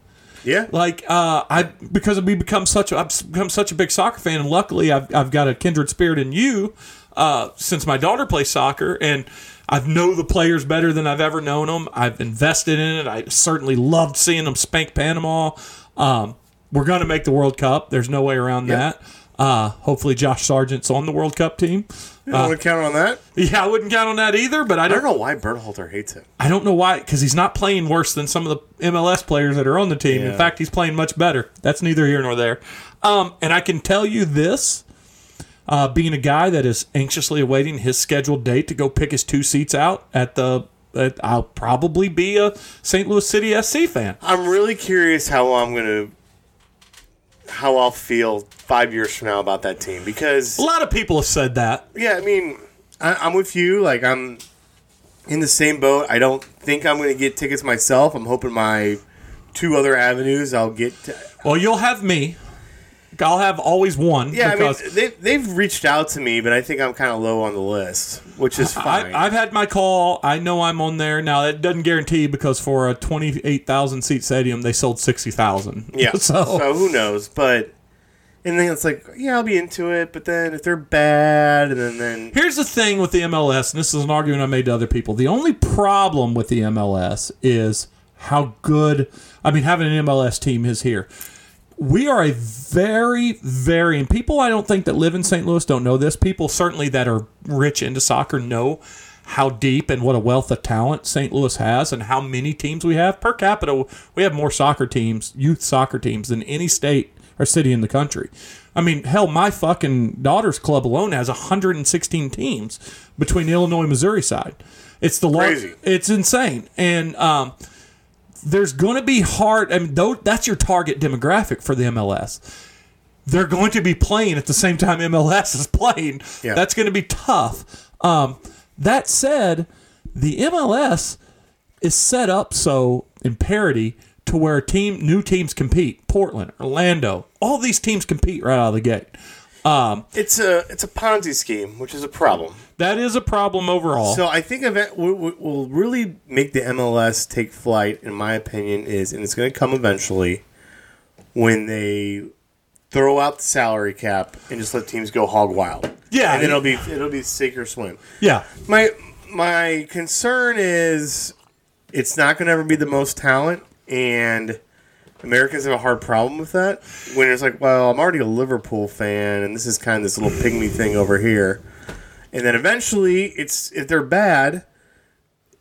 Yeah. Like uh, I because we become such a, I've become such a big soccer fan, and luckily I've I've got a kindred spirit in you. Uh, since my daughter plays soccer, and I've know the players better than I've ever known them. I've invested in it. I certainly loved seeing them spank Panama. Um, we're going to make the World Cup. There's no way around that. Uh, hopefully, Josh Sargent's on the World Cup team. You don't want to count on that? Yeah, I wouldn't count on that either, but I I don't don't know why Berhalter hates him. I don't know why, because he's not playing worse than some of the MLS players that are on the team. In fact, he's playing much better. That's neither here nor there. Um, and I can tell you this, uh, being a guy that is anxiously awaiting his scheduled date to go pick his two seats out at the, I'll probably be a St. Louis City SC fan. I'm really curious how I'm going to, how I'll feel five years from now about that team because A lot of people have said that. Yeah, I mean, I, I'm with you. Like, I'm in the same boat. I don't think I'm going to get tickets myself. I'm hoping my two other avenues I'll get. To, Well, you'll have me. I'll have always one. yeah, because I mean, they, they've reached out to me, but I think I'm kind of low on the list, which is fine. I, I've had my call. I know I'm on there now. That doesn't guarantee because for a 28,000 seat stadium, they sold 60,000. yeah, so, so who knows? But and then it's like, yeah, I'll be into it. But then if they're bad, and then then here's the thing with the MLS, and this is an argument I made to other people. The only problem with the MLS is how good. I mean, having an MLS team is here. We are a very, very, and people I don't think that live in St. Louis don't know this. People certainly that are rich into soccer know how deep and what a wealth of talent St. Louis has and how many teams we have. Per capita, we have more soccer teams, youth soccer teams, than any state or city in the country. I mean, hell, my fucking daughter's club alone has 116 teams between the Illinois and Missouri side. It's the Crazy. It's insane, and um, there's going to be hard. I mean, though that's your target demographic for the MLS. They're going to be playing at the same time MLS is playing. Yeah. That's going to be tough. Um, that said, the MLS is set up so in parity to where team new teams compete. Portland, Orlando, all these teams compete right out of the gate. Um, it's a it's a Ponzi scheme, which is a problem. that is a problem overall. So I think event what will really make the MLS take flight, in my opinion, is and it's going to come eventually when they throw out the salary cap and just let teams go hog wild. Yeah. and then it'll be it'll be sink or swim. yeah, My my concern is it's not going to ever be the most talent, and Americans have a hard problem with that. When it's like, well, I'm already a Liverpool fan, and this is kind of this little pygmy thing over here, and then eventually, it's if they're bad,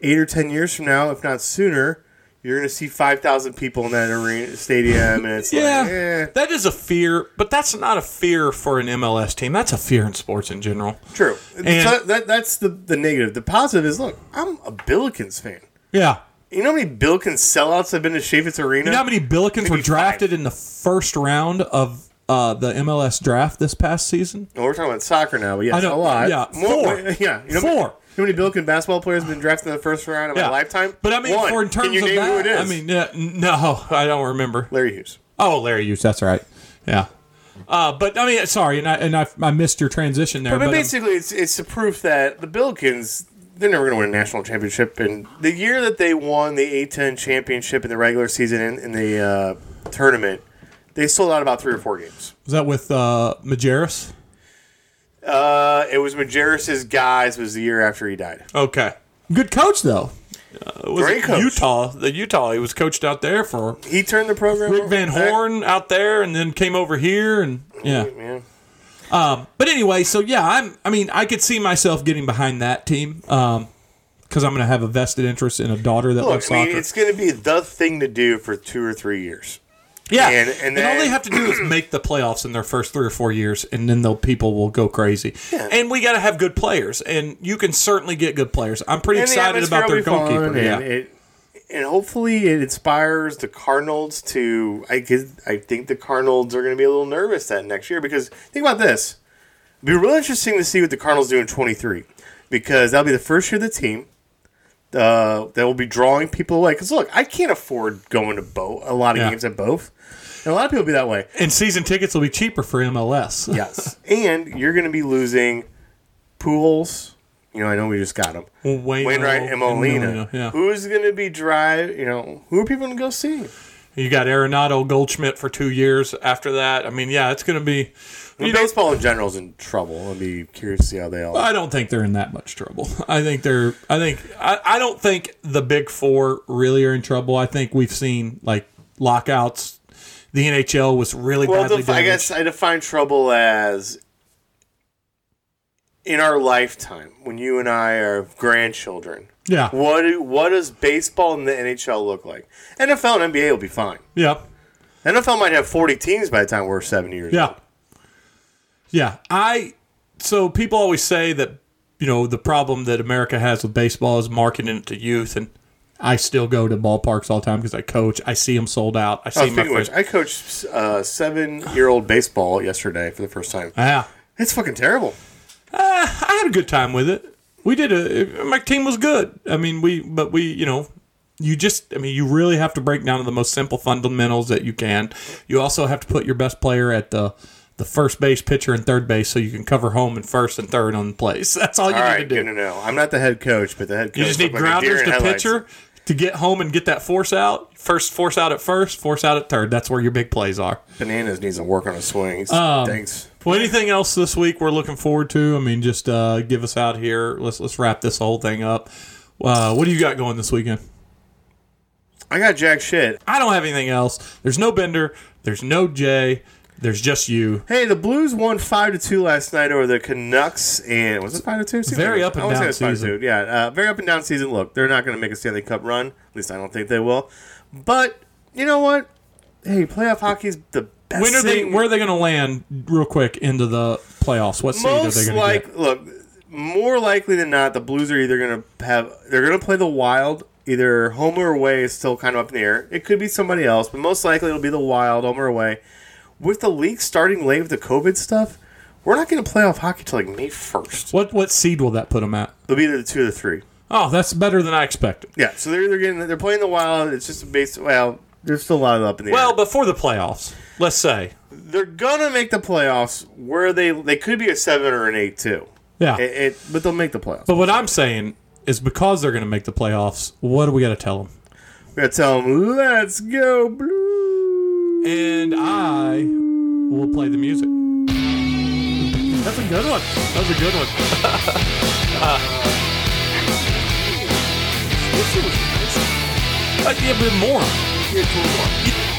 eight or ten years from now, if not sooner, you're going to see five thousand people in that arena stadium, and it's yeah, like, eh, that is a fear, but that's not a fear for an MLS team. That's a fear in sports in general. true. And- so that that's the the negative. The positive is, look, I'm a Billikens fan. Yeah. You know how many Billikens sellouts have been to Chaifetz Arena? You know how many Billikens were drafted five. in the first round of uh, the MLS draft this past season? Well, we're talking about soccer now, but yes, I know, a lot. yeah, More- four. yeah, you know, Four. You how many Billiken basketball players have been drafted in the first round of Yeah. my lifetime? But I mean, One. for in terms of that, who it is? I mean, uh, no, I don't remember. Larry Hughes. Oh, Larry Hughes, that's right. Yeah. Uh, but I mean, sorry, and I and I, I missed your transition there. But, But, um, basically, it's it's the proof that the Billikens they're never going to win a national championship. And the year that they won the A10 championship in the regular season and in the uh, tournament, they sold out about three or four games. was that with uh, Majerus? Uh, it was Majerus's guys. Was the year after he died. Okay, good coach though. Uh, was Great coach. Utah, the Utah. He was coached out there for He turned the program. Rick over- Van back- Horn out there, and then came over here, and yeah. Yeah. Um, but anyway, so yeah, I'm. I mean, I could see myself getting behind that team because I'm going to have a vested interest in a daughter that loves Look, I soccer. mean, it's going to be the thing to do for two or three years. yeah, and- and, and all then- they have to do is make the playoffs in their first three or four years, and then the people will go crazy. Yeah. And we got to have good players, and you can certainly get good players. I'm pretty And excited about their will be fun, goalkeeper. Yeah, it, and hopefully it inspires the Cardinals to. I guess, I think the Cardinals are going to be a little nervous that next year because think about this. It'd be real interesting to see what the Cardinals do in 23 because that'll be the first year of the team. Uh, that will be drawing people away. Because look, I can't afford going to both a lot of Yeah. games at both, and a lot of people will be that way. and season tickets will be cheaper for MLS. Yes, and you're going to be losing Pujols. You know, I know we just got him. Wayne Wainwright and Molina. Yeah, Who's going to be drive? You know, who are people going to go see? you got Arenado Goldschmidt for two years after that. I mean, yeah, it's going to be. Well, know, baseball in general is in trouble. I'd be curious to see how they all. I don't think they're in that much trouble. I think they're. I think. I, I don't think the big four really are in trouble. I think we've seen like lockouts the NHL was really Well, badly def- I guess I define trouble as in our lifetime when you and I are grandchildren. Yeah. What what does baseball and the NHL look like? NFL and NBA will be fine. Yeah. NFL might have 40 teams by the time we're seven years Yeah. old. Yeah. I so people always say that you know the problem that America has with baseball is marketing it to youth and I still go to ballparks all the time because I coach. I see them sold out. I Oh, see my speaking friends. which, I coached uh, seven-year-old baseball yesterday for the first time. Yeah. It's fucking terrible. I had a good time with it. We did a my team was good. I mean, we but we, you know, you just I mean, you really have to break down to the most simple fundamentals that you can. You also have to put your best player at the the first base, pitcher, and third base, so you can cover home and first and third on the plays. That's all you All need right, to do. good to know. I'm not the head coach, but the head coach. You just need looked like grounders to headlights. pitcher to get home and get that force out. First force out at first, force out at third. That's where your big plays are. Bananas needs to work on his swings. Um, Thanks. Well, anything else this week we're looking forward to? I mean, just uh, give us out here. Let's let's wrap this whole thing up. Uh, what do you got going this weekend? I got jack shit. I don't have anything else. There's no Bender. There's no Jay. There's just you. Hey, the Blues won five to two last night over the Canucks, and was it five to two? Seems Very up and I wanna say down it season. Yeah, uh, very up and down season. Look, they're not going to make a Stanley Cup run. At least I don't think they will. But you know what? Hey, playoff hockey's the When are they? Where are they going to land real quick into the playoffs? What seed are they going to like, get? look, more likely than not, the Blues are either going to have they're going to play the Wild. Either home or away is still kind of up in the air. It could be somebody else, but most likely it'll be the Wild, home or away. With the league starting late with the COVID stuff, we're not going to play off hockey till like May first. What what seed will that put them at? They'll be either the two or the three. Oh, that's better than I expected. Yeah, so they're they're getting they're playing the Wild. It's just based. Well, there's still a lot of up in the Well, air. before the playoffs, let's say. They're gonna make the playoffs. Where they they could be a seven or an eight too. Yeah. It, it but they'll make the playoffs. But what I'm saying is because they're going to make the playoffs, what do we got to tell them? We gotta tell them, let's go blue. And I will play the music. That's a good one. That's a good one. uh, yeah, but more. Here, two more. You-